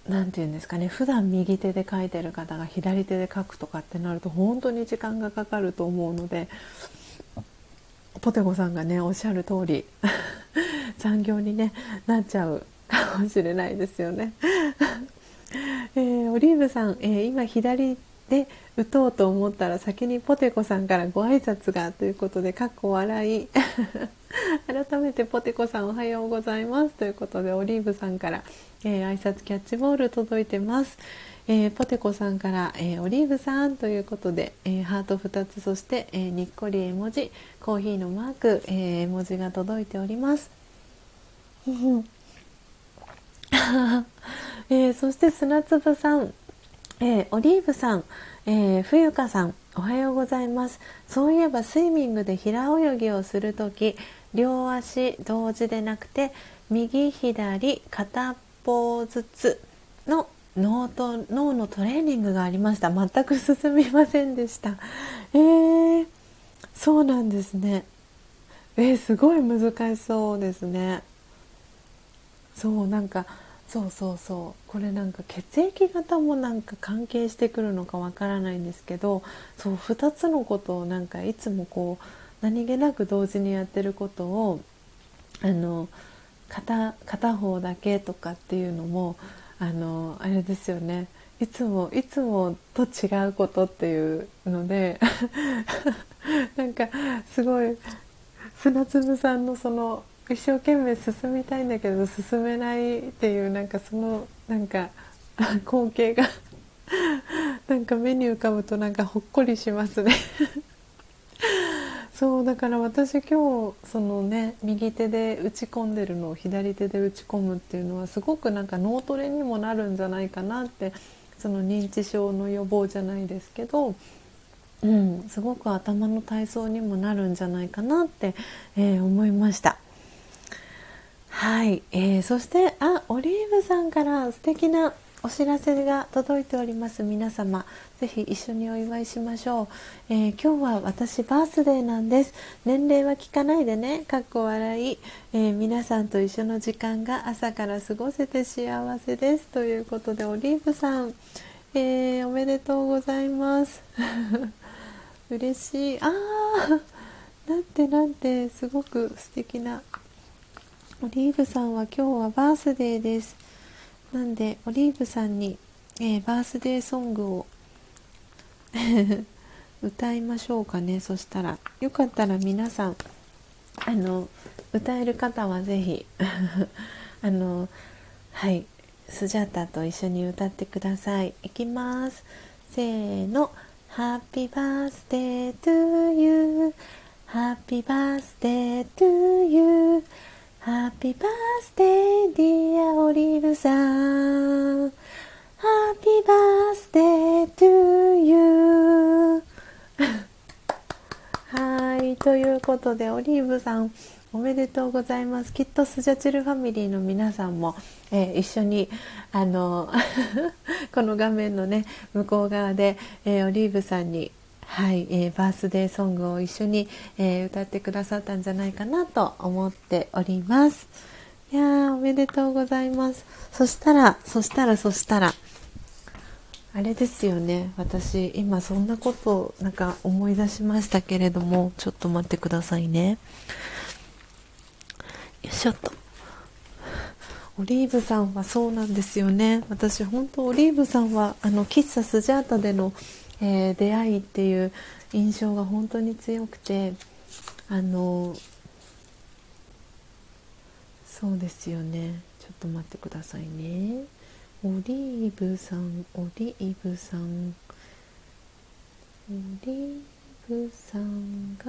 う何て言うんですかね普段右手で書いてる方が左手で書くとかってなると本当に時間がかかると思うのでポテコさんがねおっしゃる通り 残業に、ね、なっちゃうかもしれないですよね。えー、オリーブさん、えー、今左で打とうと思ったら先にポテコさんからご挨拶がということでかっこ笑い。改めてポテコさんおはようございます。ということでオリーブさんから、えー、挨拶キャッチボール届いてます、えー、ポテコさんから、えー、オリーブさんということで、えハート2つそして、えにっこり絵文字コーヒーのマーク、え絵文字が届いております。えそして砂粒さんえー、オリーブさん、えー、冬香さんおはようございます。そういえばスイミングで平泳ぎをする時両足同時でなくて右左片方ずつの脳と脳のトレーニングがありました。全く進みませんでした。えー、そうなんですね。えー、すごい難しそうですね。そうなんかそうそうそう。これなんか血液型もなんか関係してくるのかわからないんですけどそう2つのことをなんかいつもこう何気なく同時にやってることをあの片片方だけとかっていうのもあのあれですよね。いつもいつもと違うことっていうので なんかすごい砂粒さんのその一生懸命進みたいんだけど進めないっていうなんかそのなんか 光景が なんか目に浮かぶとなんかほっこりしますね。そうだから私今日そのね右手で打ち込んでるのを左手で打ち込むっていうのはすごくなんか脳トレにもなるんじゃないかなってその認知症の予防じゃないですけどうん、すごく頭の体操にもなるんじゃないかなって、えー、思いました。はい、えー、そしてあオリーブさんから素敵なお知らせが届いております。皆様ぜひ一緒にお祝いしましょう、えー、今日は私バースデーなんです。年齢は聞かないでね。かっこ笑い、えー、皆さんと一緒の時間が朝から過ごせて幸せです。ということでオリーブさん、えー、おめでとうございます。嬉しい。あーなんてなんてすごく素敵な。オリーブさんは今日はバースデーです。なんでオリーブさんに、えー、バースデーソングを 歌いましょうかね。そしたらよかったら皆さんあの歌える方はぜひ あのはいスジャタと一緒に歌ってください。いきます。せーの。Happy birthday to you Happy birthday to you ハッピーバースデートゥーユーハッピーバースデーディアオリーブさん Happy birthday to you. はいということでオリーブさんおめでとうございます。きっとスジャチルファミリーの皆さんも、えー、一緒にあの この画面のね向こう側で、えー、オリーブさんにはい、えー、バースデーソングを一緒に、えー、歌ってくださったんじゃないかなと思っております。いやーおめでとうございます。そしたらそしたらそしたら。あれですよね。私今そんなことをなんか思い出しましたけれどもちょっと待ってくださいね。よいしょっと。オリーブさんはそうなんですよね。私本当オリーブさんはあの喫茶スジャータでの、えー、出会いっていう印象が本当に強くてあのそうですよね。ちょっと待ってくださいね。オリーブさんオリーブさんオリーブさんが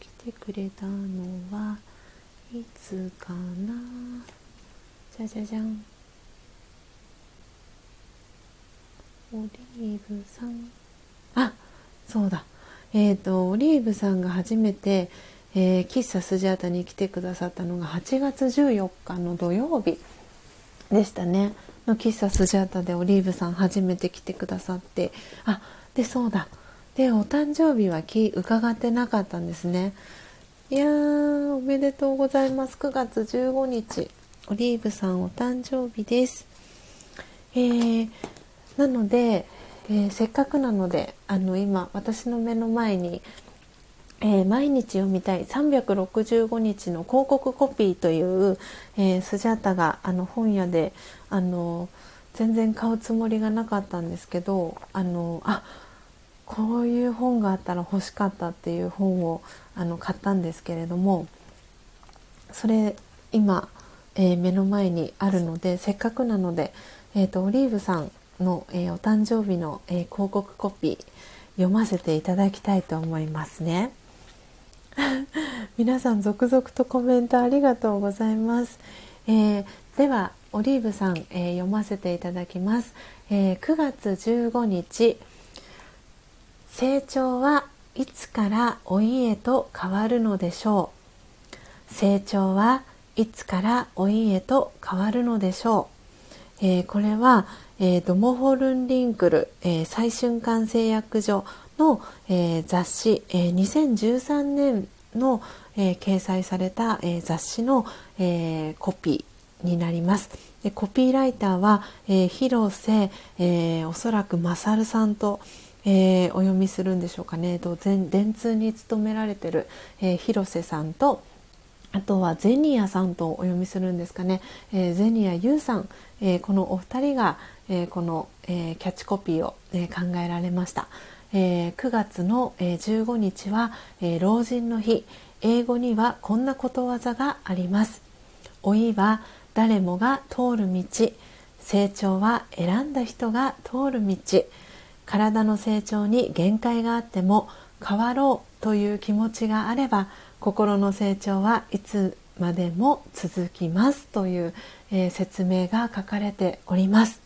来てくれたのはいつかな。じゃじゃじゃん。オリーブさんあそうだ。えっ、ー、とオリーブさんが初めて、えー、喫茶スジャータに来てくださったのが8月14日の土曜日でしたね。の喫茶スジャータでオリーブさん初めて来てくださって。あでそうだ。でお誕生日は伺ってなかったんですね。いやーおめでとうございます。9月15日オリーブさんお誕生日です。えー、なので、えー、せっかくなのであの今私の目の前にえー、毎日読みたい365日の広告コピーという、えー、スジャータがあの本屋であの全然買うつもりがなかったんですけどあのあこういう本があったら欲しかったっていう本をあの買ったんですけれどもそれ今、えー、目の前にあるのでせっかくなので、えーと、オリーブさんの、えー、お誕生日の、え広告コピー読ませていただきたいと思いますね。皆さん続々とコメントありがとうございます。えー、ではオリーブさん、えー、読ませていただきます。えー、9月15日成長はいつから老いへと変わるのでしょう成長はいつから老いへと変わるのでしょう、えー、これは、えー、ドモホルンリンクル、えー、最瞬間製薬所の、えー、雑誌、えー、2013年の、えー、掲載された、えー、雑誌の、えー、コピーになります。でコピーライターは、えー、広瀬、えー、おそらく勝さんと、えー、お読みするんでしょうかね。と電通に勤められてる、えー、広瀬さんとあとはゼニアさんとお読みするんですかね、えー、ゼニアユウさん、えー、このお二人が、えー、この、えー、キャッチコピーを、えー、考えられました。えー、9月の、えー、15日は、えー、老人の日。英語にはこんなことわざがあります。老いは誰もが通る道。成長は選んだ人が通る道。体の成長に限界があっても変わろうという気持ちがあれば心の成長はいつまでも続きますという、えー、説明が書かれております。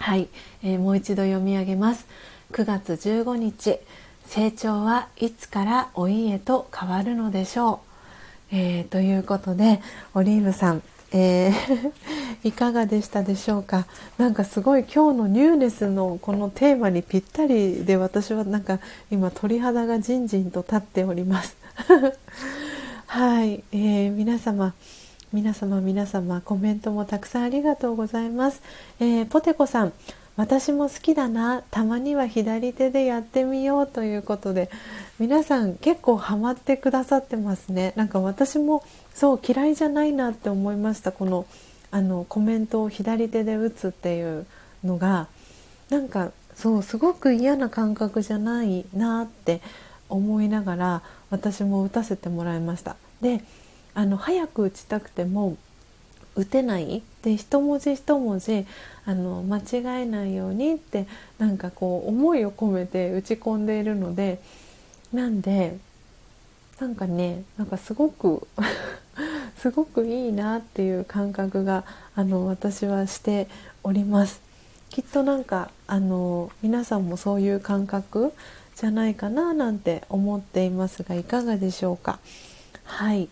はい、えー、もう一度読み上げます。9月15日成長はいつから老いへと変わるのでしょう、えー、ということでオリーブさん、えー いかがでしたでしょうか？なんかすごい今日のニューネスのこのテーマにぴったりで私はなんか今鳥肌がじんじんと立っております。はい、えー、皆様皆様皆様コメントもたくさんありがとうございます、えー、ポテコさん私も好きだな。たまには左手でやってみようということで。皆さん結構ハマってくださってますね。なんか私もそう嫌いじゃないなって思いました。このあのコメントを左手で打つっていうのが。なんかそうすごく嫌な感覚じゃないなって思いながら私も打たせてもらいました。であの早く打ちたくても打てない。で一文字一文字あの間違えないようにってなんかこう思いを込めて打ち込んでいるのでなんでなんかねなんかすごく すごくいいなっていう感覚があの私はしております。きっとなんかあの皆さんもそういう感覚じゃないかななんて思っていますがいかがでしょうか？はい、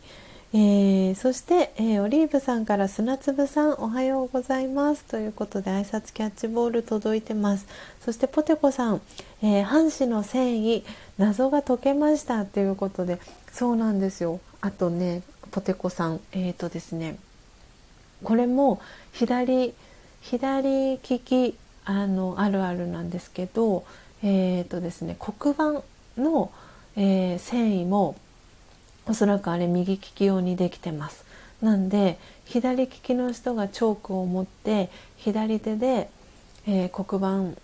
えー、そして、えー、オリーブさんから砂粒さんおはようございます。ということで挨拶キャッチボール届いてます。そしてポテコさん、えー、半紙の繊維謎が解けました。ということでそうなんですよ。あとねポテコさんえっ、ー、とですねこれも左左利きあのあるあるなんですけどえーとですね、黒板の、えー、繊維もおそらくあれ右利き用にできてます。なんで左利きの人がチョークを持って左手で、えー、黒板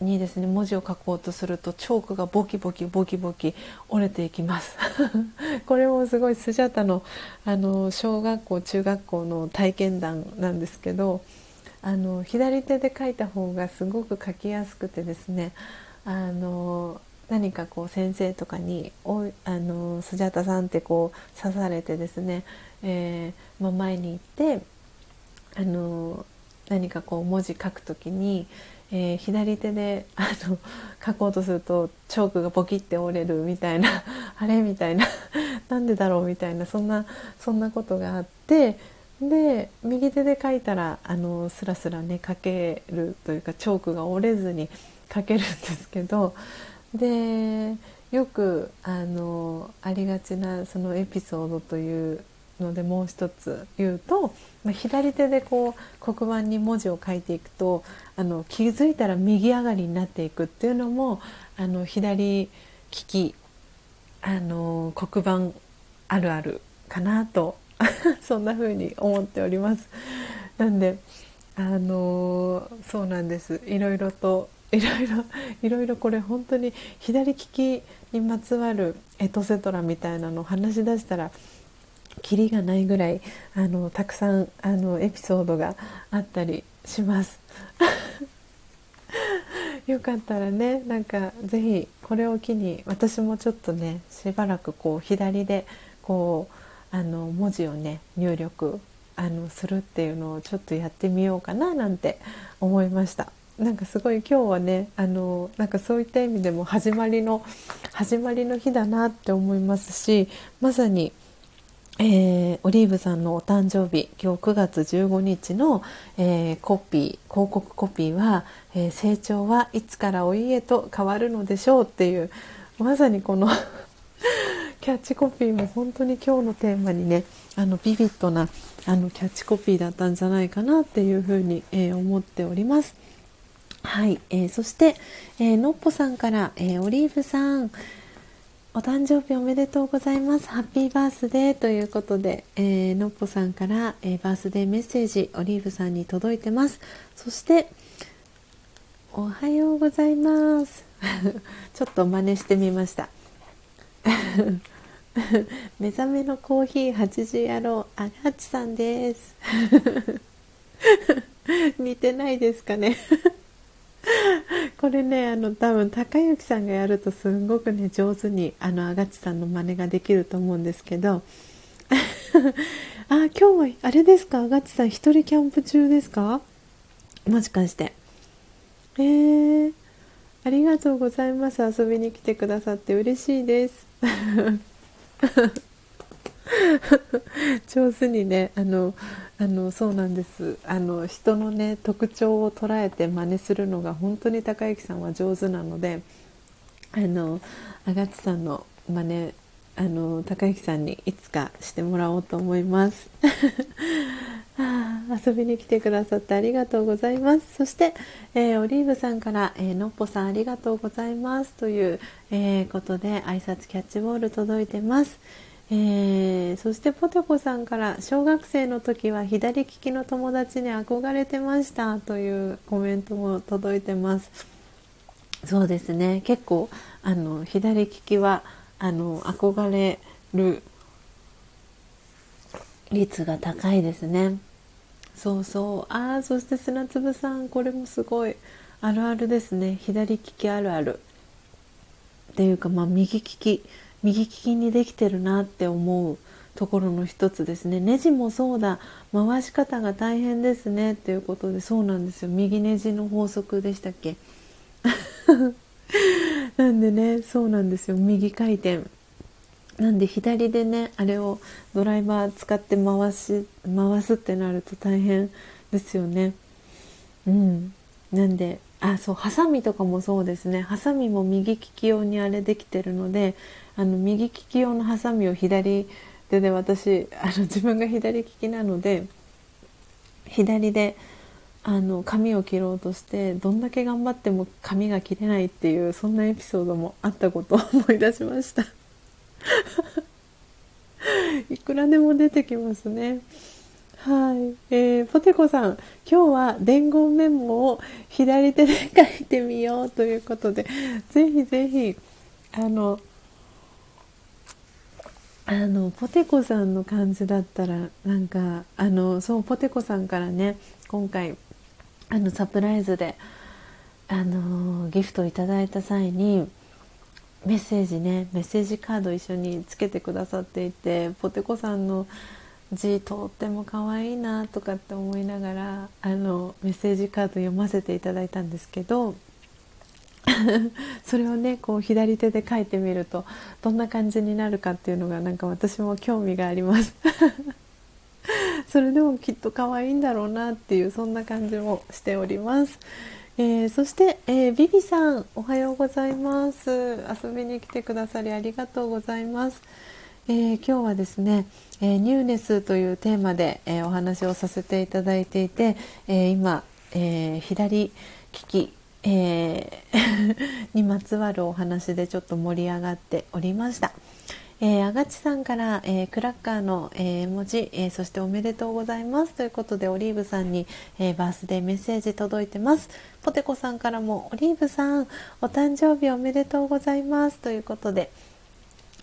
にですね文字を書こうとするとチョークがボキボキボキボキ折れていきます これもすごいスジャタのあの小学校中学校の体験談なんですけどあの左手で書いた方がすごく書きやすくてですねあの何かこう先生とかに「おあのスジャタさん」ってこう刺されてですね、えーまあ、前に行ってあの何かこう文字書くときに、えー、左手であの書こうとするとチョークがボキって折れるみたいな あれみたいな なんでだろうみたいなそんなそんなことがあってで右手で書いたらあのスラスラね書けるというかチョークが折れずに書けるんですけどでよくあのありがちなそのエピソードというのでもう一つ言うと、まあ、左手でこう黒板に文字を書いていくとあの気づいたら右上がりになっていくっていうのもあの左利きあの黒板あるあるかなと そんな風に思っております。なんであのそうなんですいろいろといろいろ いろいろこれ本当に左利きにまつわるエトセトラみたいなのを話し出したらキリがないぐらいあのたくさんあのエピソードがあったりします。よかったらねなんか是非これを機に私もちょっとねしばらくこう左でこうあの文字をね入力あのするっていうのをちょっとやってみようかななんて思いました。なんかすごい今日はねあのなんかそういった意味でも始まりの始まりの日だなって思いますしまさに、えー、オリーブさんのお誕生日今日9月15日の、えー、コピー広告コピーは、えー、成長はいつからお家と変わるのでしょうっていうまさにこの キャッチコピーも本当に今日のテーマにねあのビビッドなあのキャッチコピーだったんじゃないかなっていうふうに、え思っております。はい、えー、そして、えー、のっぽさんから、えー、オリーブさんお誕生日おめでとうございます。ハッピーバースデーということで、えー、のっぽさんから、え、バースデーメッセージオリーブさんに届いてます。そしておはようございます。ちょっと真似してみました。目覚めのコーヒー8時野郎あがちさんです。似てないですかね。これねあの多分高之さんがやるとすごくね上手にあのあがちさんの真似ができると思うんですけど あ今日はあれですか？あがちさん一人キャンプ中ですか？もしかして。えー、ありがとうございます。遊びに来てくださって嬉しいです。上手にねあのあのそうなんですあの人のね特徴を捉えて真似するのが本当に高之さんは上手なのであのあがちさんの真似あの高之さんにいつかしてもらおうと思います。あ遊びに来てくださってありがとうございます。そして、えー、オリーブさんから、えー、のっぽさんありがとうございますという、えー、ことで挨拶キャッチボール届いてます。えー、そしてポテコさんから小学生の時は左利きの友達に憧れてましたというコメントも届いてます。そうですね。結構あの左利きはあの憧れる率が高いですね。そうそう。ああそして砂粒さんこれもすごいあるあるですね。左利きあるある。っていうかまあ右利き右利きにできてるなって思うところの一つですね。ネジもそうだ。回し方が大変ですね。っていうことでそうなんですよ。右ネジの法則でしたっけ？なんでねそうなんですよ。右回転。なんで左でねあれをドライバー使って回し回すってなると大変ですよね。うん。なんであそうハサミとかもそうですね。ハサミも右利き用にあれできてるのであの右利き用のハサミを左手で私あの自分が左利きなので左であの髪を切ろうとしてどんだけ頑張っても髪が切れないっていうそんなエピソードもあったことを思い出しました いくらでも出てきますね。はい、えー、ポテコさん、今日は伝言メモを左手で書いてみようということで、ぜひぜひあのあのポテコさんの感じだったらなんかあのそうポテコさんからね今回あのサプライズであのギフトいただいた際にメッセージねメッセージカード一緒につけてくださっていてポテコさんの字とっても可愛いなとかって思いながらあのメッセージカード読ませていただいたんですけど それをねこう左手で書いてみるとどんな感じになるかっていうのがなんか私も興味があります。それでもきっと可愛いんだろうなっていうそんな感じもしております。えー、そして、えー、ビビさんおはようございます。遊びに来てくださりありがとうございます、えー、今日はですね、えニューネスというテーマで、えお話をさせていただいていて、え今、え左利き、えー にまつわるお話でちょっと盛り上がっておりました。えー、あがちさんから、えー、クラッカーの、えー、文字、えそしておめでとうございます。ということでオリーブさんに、えバースデーメッセージ届いてます。ポテコさんからもオリーブさんお誕生日おめでとうございます。ということで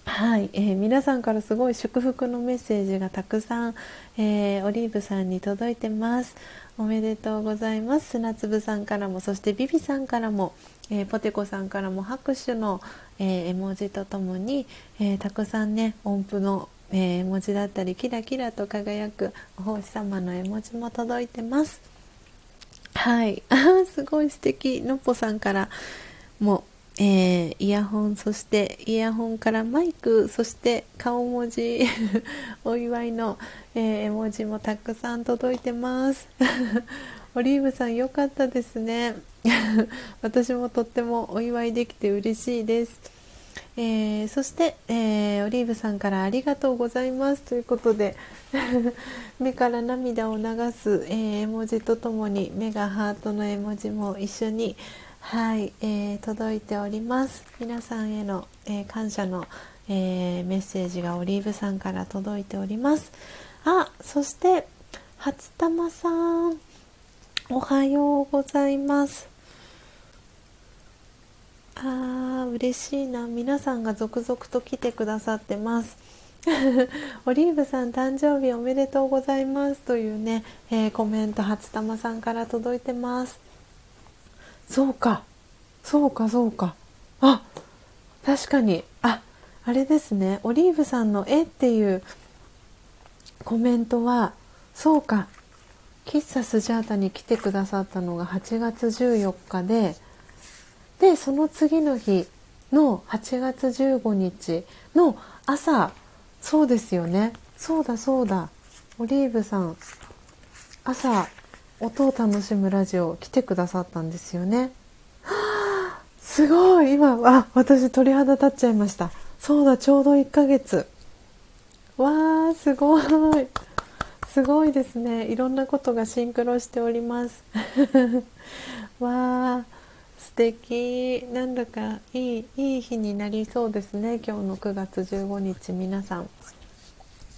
はい、えー、皆さんからすごい祝福のメッセージがたくさん、えー、オリーブさんに届いてます。おめでとうございます。砂粒さんからもそしてビビさんからも、えー、ポテコさんからも拍手の、えー、絵文字とともに、えー、たくさんね音符の、え絵文字だったりキラキラと輝くお星様の絵文字も届いてます。はい。あ すごい素敵。のっぽさんからもえー、イヤホンそしてイヤホンからマイクそして顔文字 お祝いの、えー、絵文字もたくさん届いてます。オリーブさん良かったですね。私もとってもお祝いできて嬉しいです、えー、そして、えー、オリーブさんからありがとうございます。ということで目から涙を流す、えー、絵文字とともに目がハートの絵文字も一緒にはい、えー、届いております。皆さんへの、えー、感謝の、えー、メッセージがオリーブさんから届いております。あそして初玉さんおはようございます。あー嬉しいな。皆さんが続々と来てくださってます。オリーブさん誕生日おめでとうございますというね、えー、コメント初玉さんから届いてます。そうか。そうかそうか。あ確かに。ああれですね。オリーブさんの「絵」っていうコメントはそうか。喫茶スジャータに来てくださったのが8月14日ででその次の日の8月15日の朝そうですよね。そうだそうだ。オリーブさん朝音を楽しむラジオ来てくださったんですよね。すごい。今あ私鳥肌立っちゃいました。そうだちょうど1ヶ月。わーすごい。すごいですね。いろんなことがシンクロしております。わー素敵。なんだかいいいい日になりそうですね。今日の9月15日皆さん。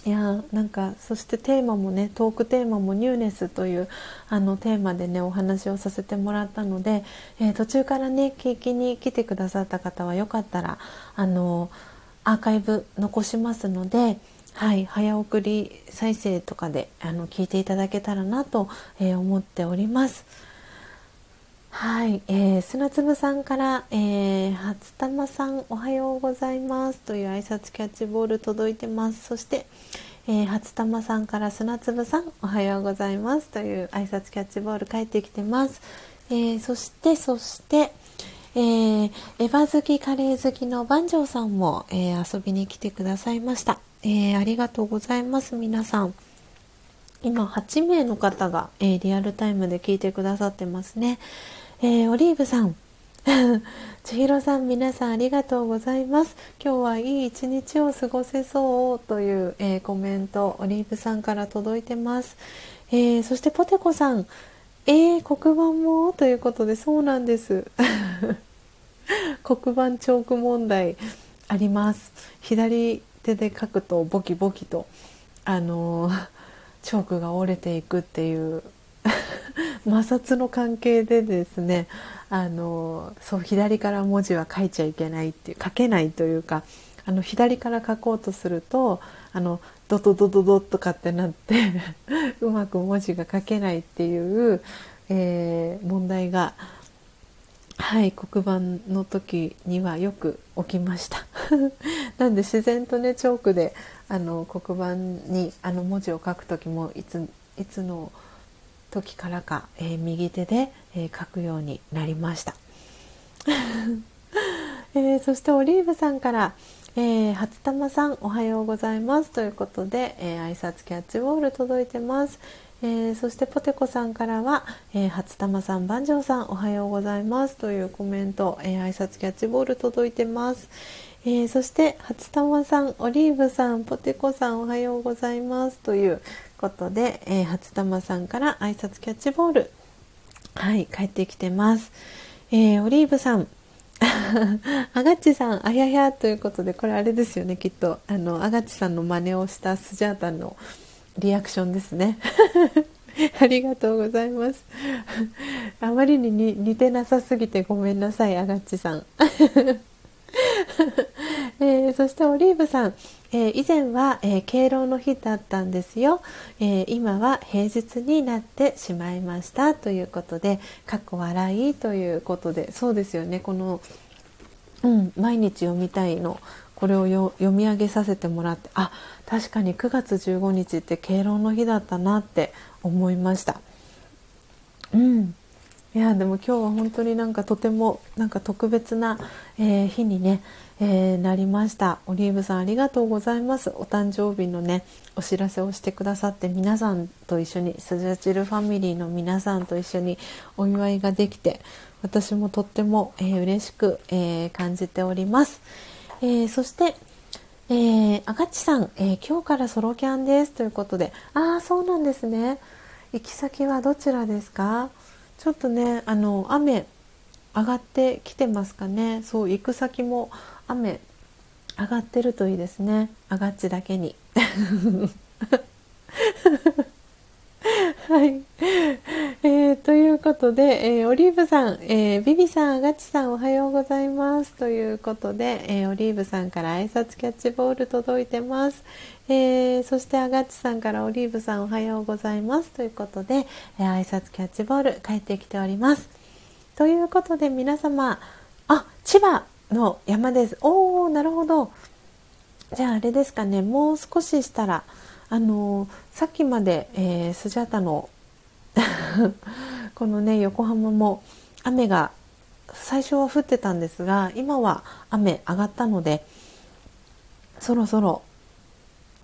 いやなんかそしてテーマもねトークテーマもニューネスというあのテーマでねお話をさせてもらったので、えー、途中からね聞きに来てくださった方はよかったらあのアーカイブ残しますので、はい、早送り再生とかであの聞いていただけたらなと、えー、思っております。はい、えー、砂粒さんから、えー、初玉さんおはようございます。という挨拶キャッチボール届いてます。そして、えー、初玉さんから砂粒さんおはようございます。という挨拶キャッチボール帰ってきてます、えー、そしてそして、えー、エヴァ好きカレー好きの番長さんも、え遊びに来てくださいました、えありがとうございます皆さん。今8名の方が、えリアルタイムで聞いてくださってますね、えオリーブさん。千尋さん皆さんありがとうございます。今日はいい一日を過ごせそうという、えー、コメントオリーブさんから届いてます、えー、そしてポテコさん。えー、黒板もということでそうなんです。黒板チョーク問題あります。左手で書くとボキボキとあのチョークが折れていくっていう 摩擦の関係でですねあのそう左から文字は書いちゃいけないっていう書けないというかあの左から書こうとするとあのドドドドドとかってなって うまく文字が書けないっていう、えー、問題がはい黒板の時にはよく起きました。なんで自然とねチョークであの黒板にあの文字を書く時もいついつの時からか、えー、右手で、えー、書くようになりました、えー、そしてオリーブさんから「えー、初玉さんおはようございます」ということで、えー、挨拶キャッチボール届いてます、えー、そしてポテコさんからは「えー、初玉さん番長さんおはようございます」というコメント、えー、挨拶キャッチボール届いてます、えー、そして初玉さんオリーブさんポテコさんおはようございます。ということで、えー、初玉さんから挨拶キャッチボール。はい帰ってきてます、えー、オリーブさん。アガッチさんあややということでこれあれですよねきっと。あのアガッチさんの真似をしたスジャータンのリアクションですね。ありがとうございます。あまりに似てなさすぎてごめんなさいアガッチさん。えー、そしてオリーブさん、えー、以前は、えー、敬老の日だったんですよ、え今は平日になってしまいましたということでかっこ笑いということでそうですよね。この、うん、毎日読みたいのこれを読み上げさせてもらってあ確かに9月15日って敬老の日だったなって思いました。うん。いやでも今日は本当になんかとてもなんか特別な、えー、日にね、えー、なりました。オリーブさんありがとうございます。お誕生日のねお知らせをしてくださって皆さんと一緒にスジャチルファミリーの皆さんと一緒にお祝いができて私もとっても、えー、嬉しく、えー、感じております、えー、そしてえー、あがちさん、え今日からソロキャンです。ということでああそうなんですね。行き先はどちらですか？ちょっとねあの雨上がってきてますかね。そう行く先も雨上がってるといいですね。上がっちだけに。はい、えー、ということで、えー、オリーブさん、えー、ビビさん、アガチさんおはようございます。ということで、えー、オリーブさんから挨拶キャッチボール届いてます、えー、そしてアガチさんからオリーブさんおはようございます。ということで、えー、挨拶キャッチボール帰ってきております。ということで皆様あ千葉の山です。おーなるほど。じゃああれですかね。もう少ししたらあのさっきまで、えー、スジャタの このね横浜も雨が最初は降ってたんですが今は雨上がったのでそろそろ、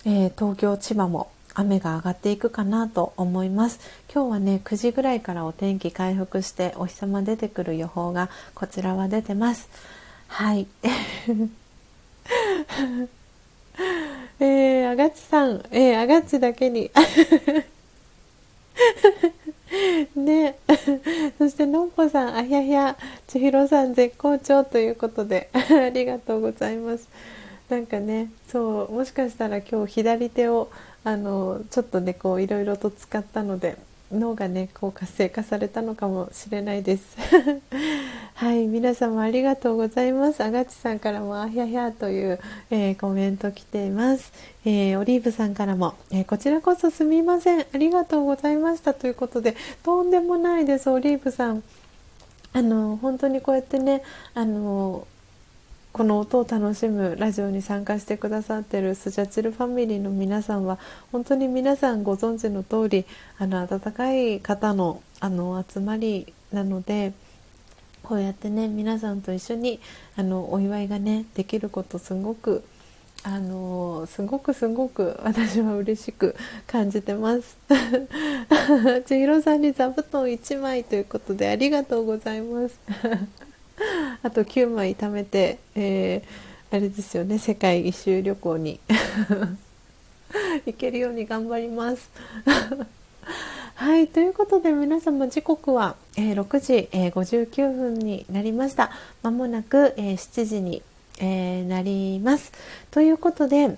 えー、東京千葉も雨が上がっていくかなと思います。今日はね9時ぐらいからお天気回復してお日様出てくる予報がこちらは出てます。はい。えー、あがちさん、えー、あがちだけに。ね、そしてのんぽさん、あやや、ちひろさん絶好調ということで。ありがとうございます。なんかね、そうもしかしたら今日左手をあのちょっとねこういろいろと使ったので。脳がねこう活性化されたのかもしれないです。はい皆様ありがとうございます。あがちさんからもあひゃひゃという、えー、コメント来ています、えー、オリーブさんからも、えー、こちらこそすみません。ありがとうございましたということでとんでもないですオリーブさん。あの本当にこうやってねあのこの音を楽しむラジオに参加してくださってるスジャチルファミリーの皆さんは本当に皆さんご存知の通りあの温かい方のあの集まりなのでこうやってね皆さんと一緒にあのお祝いがねできることすごくあのすごくすごく私は嬉しく感じてます。千尋さんに座布団1枚ということでありがとうございます。あと9枚貯めて、えー、あれですよね世界一周旅行に。行けるように頑張ります。はいということで皆様時刻は、えー、6時、えー、59分になりました。まもなく、えー、7時に、えー、なります。ということで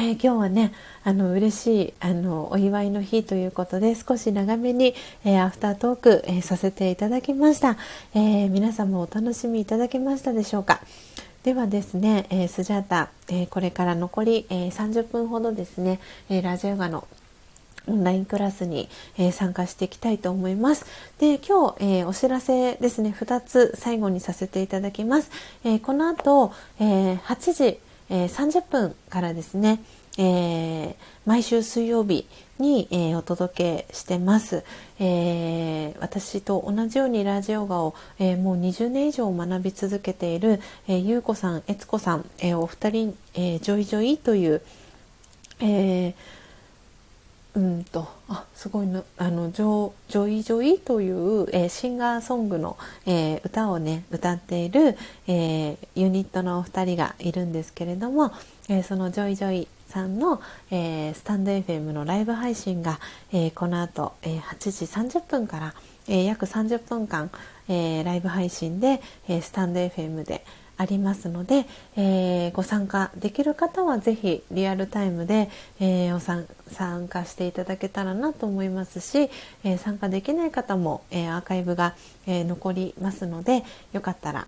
え、今日はねあの嬉しいあのお祝いの日ということで少し長めに、えー、アフタートーク、えー、させていただきました、え皆様お楽しみいただけましたでしょうか？ではですね、えスジャータ、えこれから残り、え30分ほどですね、えラジオガのオンラインクラスに、えー、参加していきたいと思います。で、今日、えー、お知らせですね、2つ最後にさせていただきます。えー、この後、え8時、え、30分からですね、えー、毎週水曜日に、えー、お届けしてます、えー、私と同じようにラジオガを、えもう20年以上学び続けている、えゆうこさん、えつこさん、えお二人、えジョイジョイという、えうんとあすごいのあのジョ「ジョイジョイ」という、えー、シンガーソングの、えー、歌をね歌っている、えー、ユニットのお二人がいるんですけれども、えその「ジョイジョイ」さんの、えスタンド FM のライブ配信が、えこの後、え8時30分から、え約30分間、えライブ配信で、えスタンド FM でありますので、えー、ご参加できる方はぜひリアルタイムで、えー、参加していただけたらなと思いますし、えー、参加できない方も、えアーカイブが、え残りますのでよかったら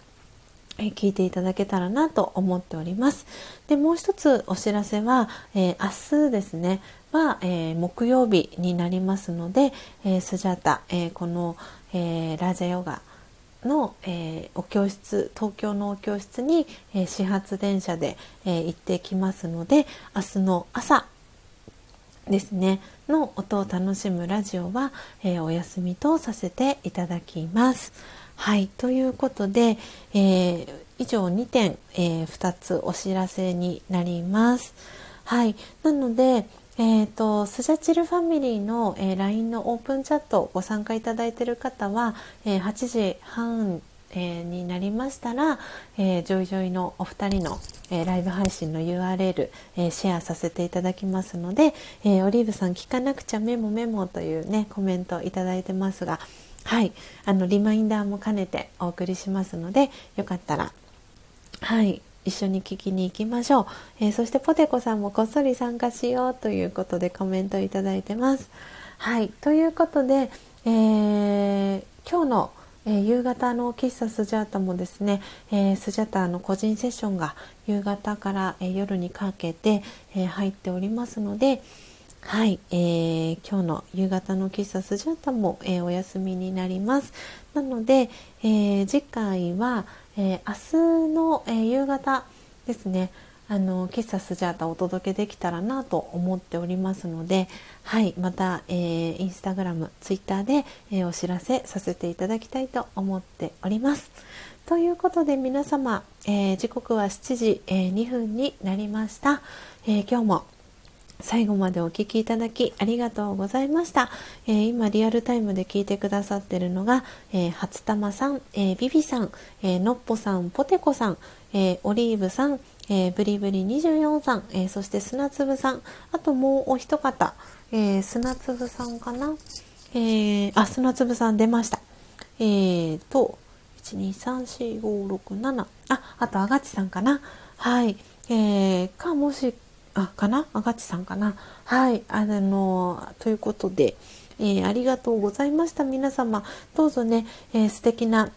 え聞いていただけたらなと思っております。でもう一つお知らせは、えー、明日ですねは、えー、木曜日になりますので、えー、スジャータ、えこの、えラージャヨガの、えー、お教室東京のお教室に、えー、始発電車で、えー、行ってきますので明日の朝ですねの音を楽しむラジオは、えお休みとさせていただきます。はいということで、え以上2点、え2つお知らせになります。はいなのでえーと、スジャチルファミリーの、えー、LINE のオープンチャットご参加いただいている方は、えー、8時半、えー、になりましたら、えー、ジョイジョイのお二人の、えー、ライブ配信の URL、えー、シェアさせていただきますので、えー、オリーブさん聞かなくちゃメモメモというねコメントをいただいてますがはい。あのリマインダーも兼ねてお送りしますのでよかったらはい。一緒に聞きに行きましょう、えー、そしてポテコさんもこっそり参加しようということでコメントいただいてます。はい。ということで、えー、今日のえー、夕方の喫茶スジャータもですね、えー、スジャータの個人セッションが夕方から、えー、夜にかけて、え入っておりますので、はい、えー、今日の夕方の喫茶スジャータも、えお休みになります。なので、え次回は、えー、明日の、えー、夕方ですねあの喫茶スジャータお届けできたらなと思っておりますので、はい、また、えー、インスタグラム、ツイッターで、えー、お知らせさせていただきたいと思っております。ということで皆様、えー、時刻は7時、えー、2分になりました。えー、今日も最後までお聴きいただきありがとうございました。えー、今リアルタイムで聞いてくださってるのが、えー、初玉さん、えー、ビビさん、えー、のっぽさん、ポテコさん、えー、オリーブさん、えー、ブリブリ24さん、えー、そして砂粒さん、あともうお一方、えー、砂粒さんかな、えー、あ、砂粒さん出ました。えーと、1234567あ、あとあがちさんかな。はい。えー、かもしあかな？あがちさんかな？はいあのということで、えー、ありがとうございました皆様どうぞね、えー、素敵な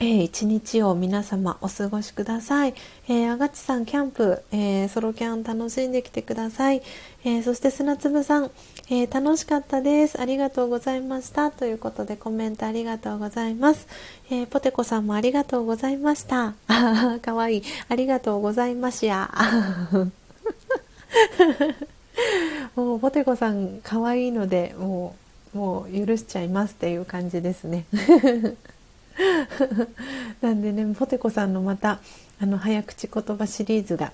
えー、一日を皆様お過ごしください。えー、あがちさんキャンプ、えー、ソロキャン楽しんできてください。えー、そして砂粒さん、えー、楽しかったです。ありがとうございました。ということでコメントありがとうございます。えー、ポテコさんもありがとうございました。あかわいい。ありがとうございましや。もうポテコさん可愛いいので、もう、もう許しちゃいますっていう感じですね。なんでねポテコさんのまたあの早口言葉シリーズが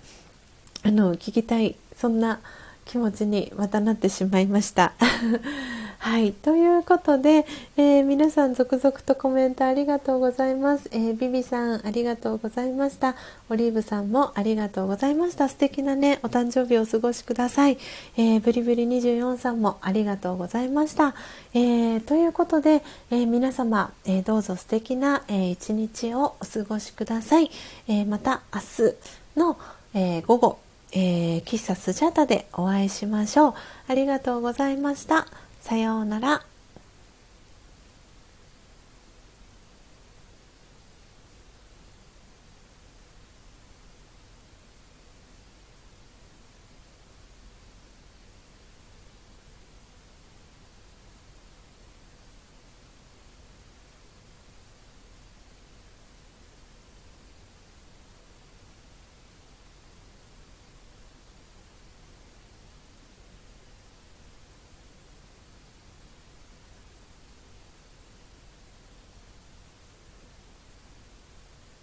あの聞きたいそんな気持ちにまたなってしまいました。はい。ということで、えー、皆さん続々とコメントありがとうございます。えー、ビビさんありがとうございました。オリーブさんもありがとうございました。素敵なね、お誕生日をお過ごしください。えー、ブリブリ24さんもありがとうございました。えー、ということで、え皆様、えどうぞ素敵な、え一日をお過ごしください。えまた明日の、え午後、え喫茶スジャタでお会いしましょう。ありがとうございました。さようなら。